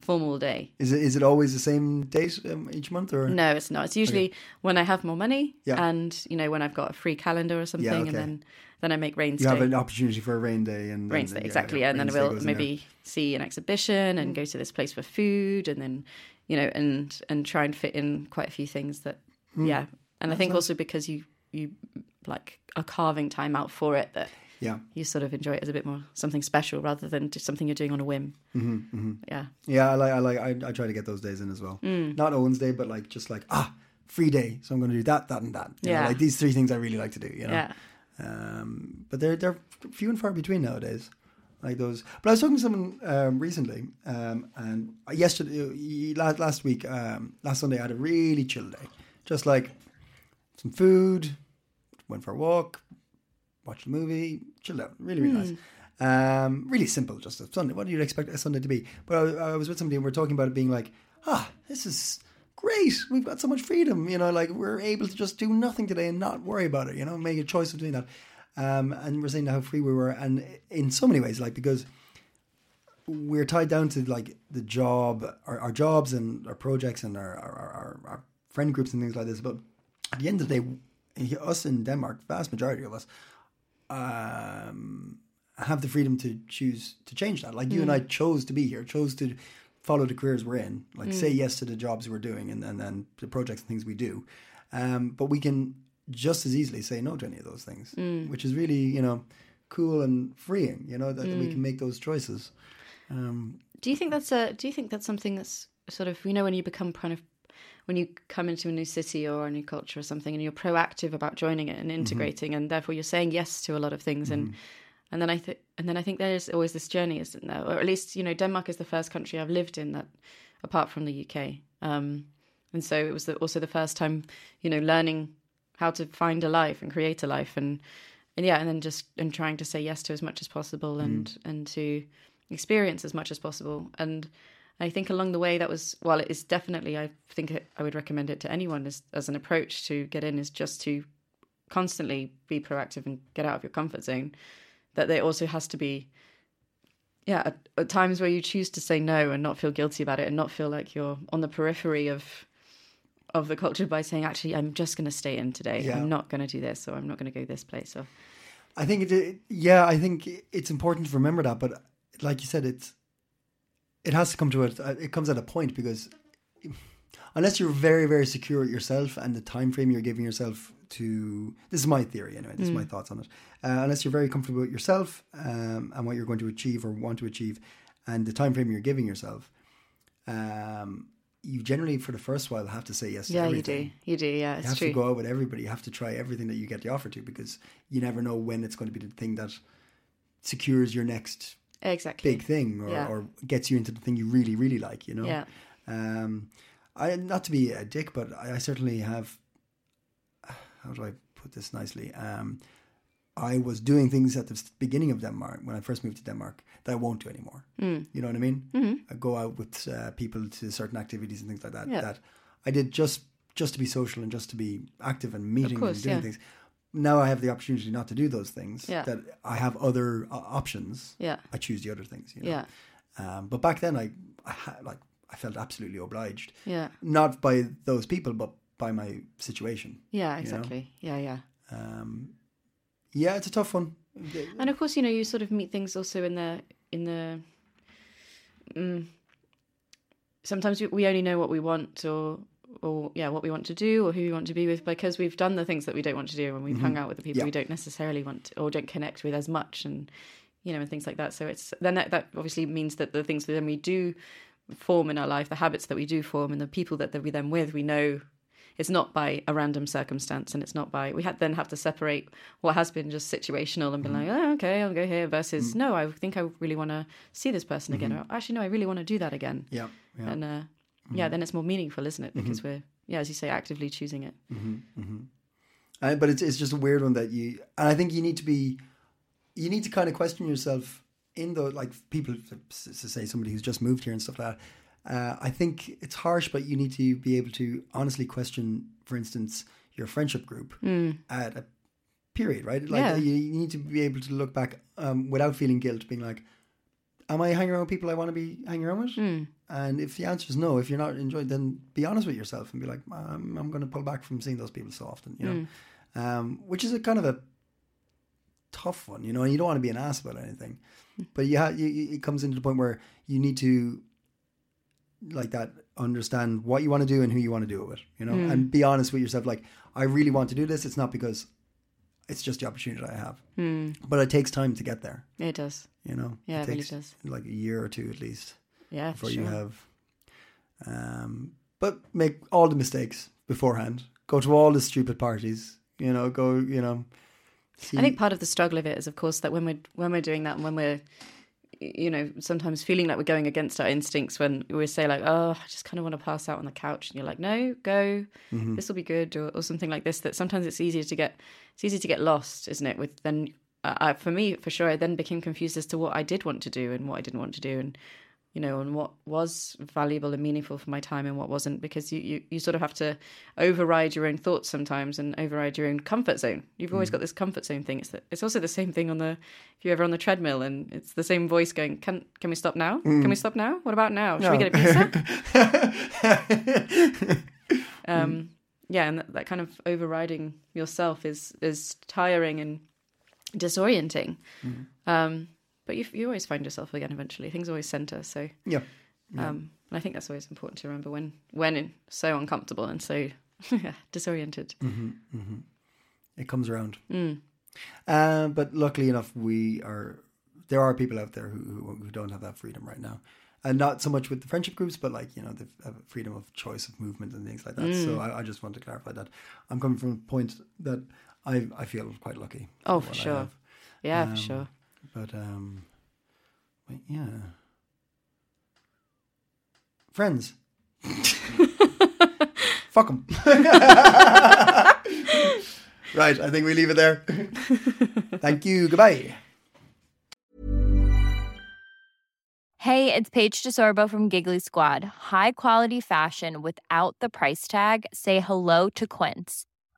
formal day Is it is it always the same date um, each month or? no, it's not. It's usually when I have more money Yeah. and you know when I've got a free calendar or something, okay. and then then I make Raine. You day. have an opportunity for a Raine day and Raine's and- day exactly, yeah, and then we'll maybe see an exhibition and go to this place for food, and then you know and and try and fit in quite a few things that Hmm. yeah. And I think also because you you like are carving time out for it that Yeah, you sort of enjoy it as a bit more something special rather than just something you're doing on a whim. Mm-hmm, Yeah. yeah. I like I like I, I try to get those days in as well. Mm. Not Owen's Day, but like just like ah free day, so I'm going to do that, that, and that. You know, Yeah. like these three things I really like to do. You know? Yeah. Um, but they're they're few and far between nowadays. Like those. But I was talking to someone um, recently, um, and yesterday, last last week, um, last Sunday, I had a really chill day. Just like some food, went for a walk, watched a movie, chilled out. Really, really nice. Um, really simple, just a Sunday. What do you expect a Sunday to be? But I, I was with somebody and we are talking about it being like, ah, this is great. We've got so much freedom. You know, like we're able to just do nothing today and not worry about it. You know, make a choice of doing that. Um, and we're saying how free we were, and in so many ways, like because we're tied down to like the job, our, our jobs and our projects and our, our, our, our friend groups and things like this. But at the end of the day, us in Denmark, vast majority of us, um, have the freedom to choose to change that. Like you and I chose to be here, chose to follow the careers we're in, like say yes to the jobs we're doing and, and then the projects and things we do. Um, but we can just as easily say no to any of those things, which is really, you know, cool and freeing, you know, that, that we can make those choices. Um, Do you think that's a? Do you think that's something that's sort of you know when you become kind of when you come into a new city or a new culture or something and you're proactive about joining it and mm-hmm. integrating and therefore you're saying yes to a lot of things and mm-hmm. and then I think and then I think there is always this journey, isn't there? Or at least you know Denmark is the first country I've lived in that apart from the UK. Um, and so it was the, also the first time you know learning how to find a life and create a life and and yeah and then just and trying to say yes to as much as possible and mm. and to experience as much as possible and I think along the way that was while it is definitely I think it, I would recommend it to anyone as as an approach to get in is just to constantly be proactive and get out of your comfort zone that there also has to be yeah at, at times where you choose to say no and not feel guilty about it and not feel like you're on the periphery of of the culture by saying actually I'm just going to stay in today Yeah. I'm not going to do this or I'm not going to go this place or I think it, it. Yeah, I think it's important to remember that. But like you said, it's it has to come to a. It comes at a point because unless you're very very secure yourself and the time frame you're giving yourself to this is my theory anyway. This is my thoughts on it. Uh, unless you're very comfortable with yourself um, and what you're going to achieve or want to achieve, and the time frame you're giving yourself, um, you generally for the first while have to say yes. to yeah you do you do yeah it's You have true to go out with everybody. You have to try everything that you get the offer to because you never know when it's going to be the thing that secures your next exactly big thing or, Yeah. or gets you into the thing you really, really like, you know? Yeah. Um, I not to be a dick, but I, I certainly have. How do I put this nicely? Um, I was doing things at the beginning of Denmark when I first moved to Denmark that I won't do anymore. You know what I mean? Mm-hmm. I go out with uh, people to certain activities and things like that. Yeah. That I did just just to be social and just to be active and meeting course, and doing yeah. things. Now I have the opportunity not to do those things. Yeah. That I have other uh, options. Yeah. I choose the other things. You know? Yeah. Um, but back then, I, I had, like I felt absolutely obliged. Yeah. Not by those people, but by my situation. Yeah, you know? exactly. Yeah, yeah. Um, yeah, it's a tough one. And of course, you know, you sort of meet things also in the in the. Mm, sometimes we, we only know what we want, or or yeah, what we want to do, or who we want to be with, because we've done the things that we don't want to do, and we've hung mm-hmm. out with the people Yeah. we don't necessarily want to, or don't connect with as much, and you know, and things like that. So it's then that, that obviously means that the things that then we do form in our life, the habits that we do form, and the people that, that we then with, we know it's not by a random circumstance, and it's not by we had then have to separate what has been just situational and be mm-hmm. like, oh, okay, I'll go here, versus mm. no, I think I really want to see this person again, mm-hmm. or actually, no, I really want to do that again, Yeah, yeah. and uh, yeah, then it's more meaningful, isn't it? Because we're yeah, as you say, actively choosing it. Uh, but it's it's just a weird one that you and I think you need to be you need to kind of question yourself in the like people to say somebody who's just moved here and stuff like that. Uh, I think it's harsh, but you need to be able to honestly question, for instance, your friendship group at a period, right? Like Yeah. you, you need to be able to look back um, without feeling guilt, being like, "Am I hanging around with people I want to be hanging around with?" Hmm. And if the answer is no, if you're not enjoying, then be honest with yourself and be like, "I'm, I'm going to pull back from seeing those people so often," you know, hmm. um, which is a kind of a tough one, you know. And you don't want to be an ass about anything, hmm. but you, ha- you it comes into the point where you need to like that understand what you want to do and who you want to do it with, you know, and be honest with yourself. Like, I really want to do this. It's not because it's just the opportunity that I have, but it takes time to get there. It does, You know, Yeah, it really takes does. like a year or two at least yeah, for before sure. you have. Um, but make all the mistakes beforehand. Go to all the stupid parties. You know, go. You know. See, I think part of the struggle of it is, of course, that when we're when we're doing that and when we're, you know, sometimes feeling like we're going against our instincts when we say like, oh, I just kind of want to pass out on the couch, and you're like, no, go, Mm-hmm. this will be good, or, or something like this. That sometimes it's easier to get, it's easy to get lost, isn't it? With then, uh, I, for me, for sure, I then became confused as to what I did want to do and what I didn't want to do, and you know, and what was valuable and meaningful for my time and what wasn't, because you, you, you sort of have to override your own thoughts sometimes and override your own comfort zone. You've always got this comfort zone thing. It's the, it's also the same thing on the if you're ever on the treadmill and it's the same voice going, Can can we stop now? Can we stop now? What about now? Should we get a pizza? um, yeah, and that, that kind of overriding yourself is is tiring and disorienting. Um, but you you always find yourself again eventually. Things always center. So yeah. um, and I think that's always important to remember when when in, so uncomfortable and so yeah, disoriented. it comes around. Mm. Uh, but luckily enough, we are. There are people out there who, who don't have that freedom right now, and not so much with the friendship groups, but like you know the have freedom of choice of movement and things like that. Mm. So I, I just want to clarify that I'm coming from a point that I I feel quite lucky. Oh, for sure. Yeah, Um, for sure. But um, but yeah, friends. Fuck them. right, I think we leave it there. Thank you. Goodbye. Hey, it's Paige DeSorbo from Giggly Squad. High quality fashion without the price tag. Say hello to Quince.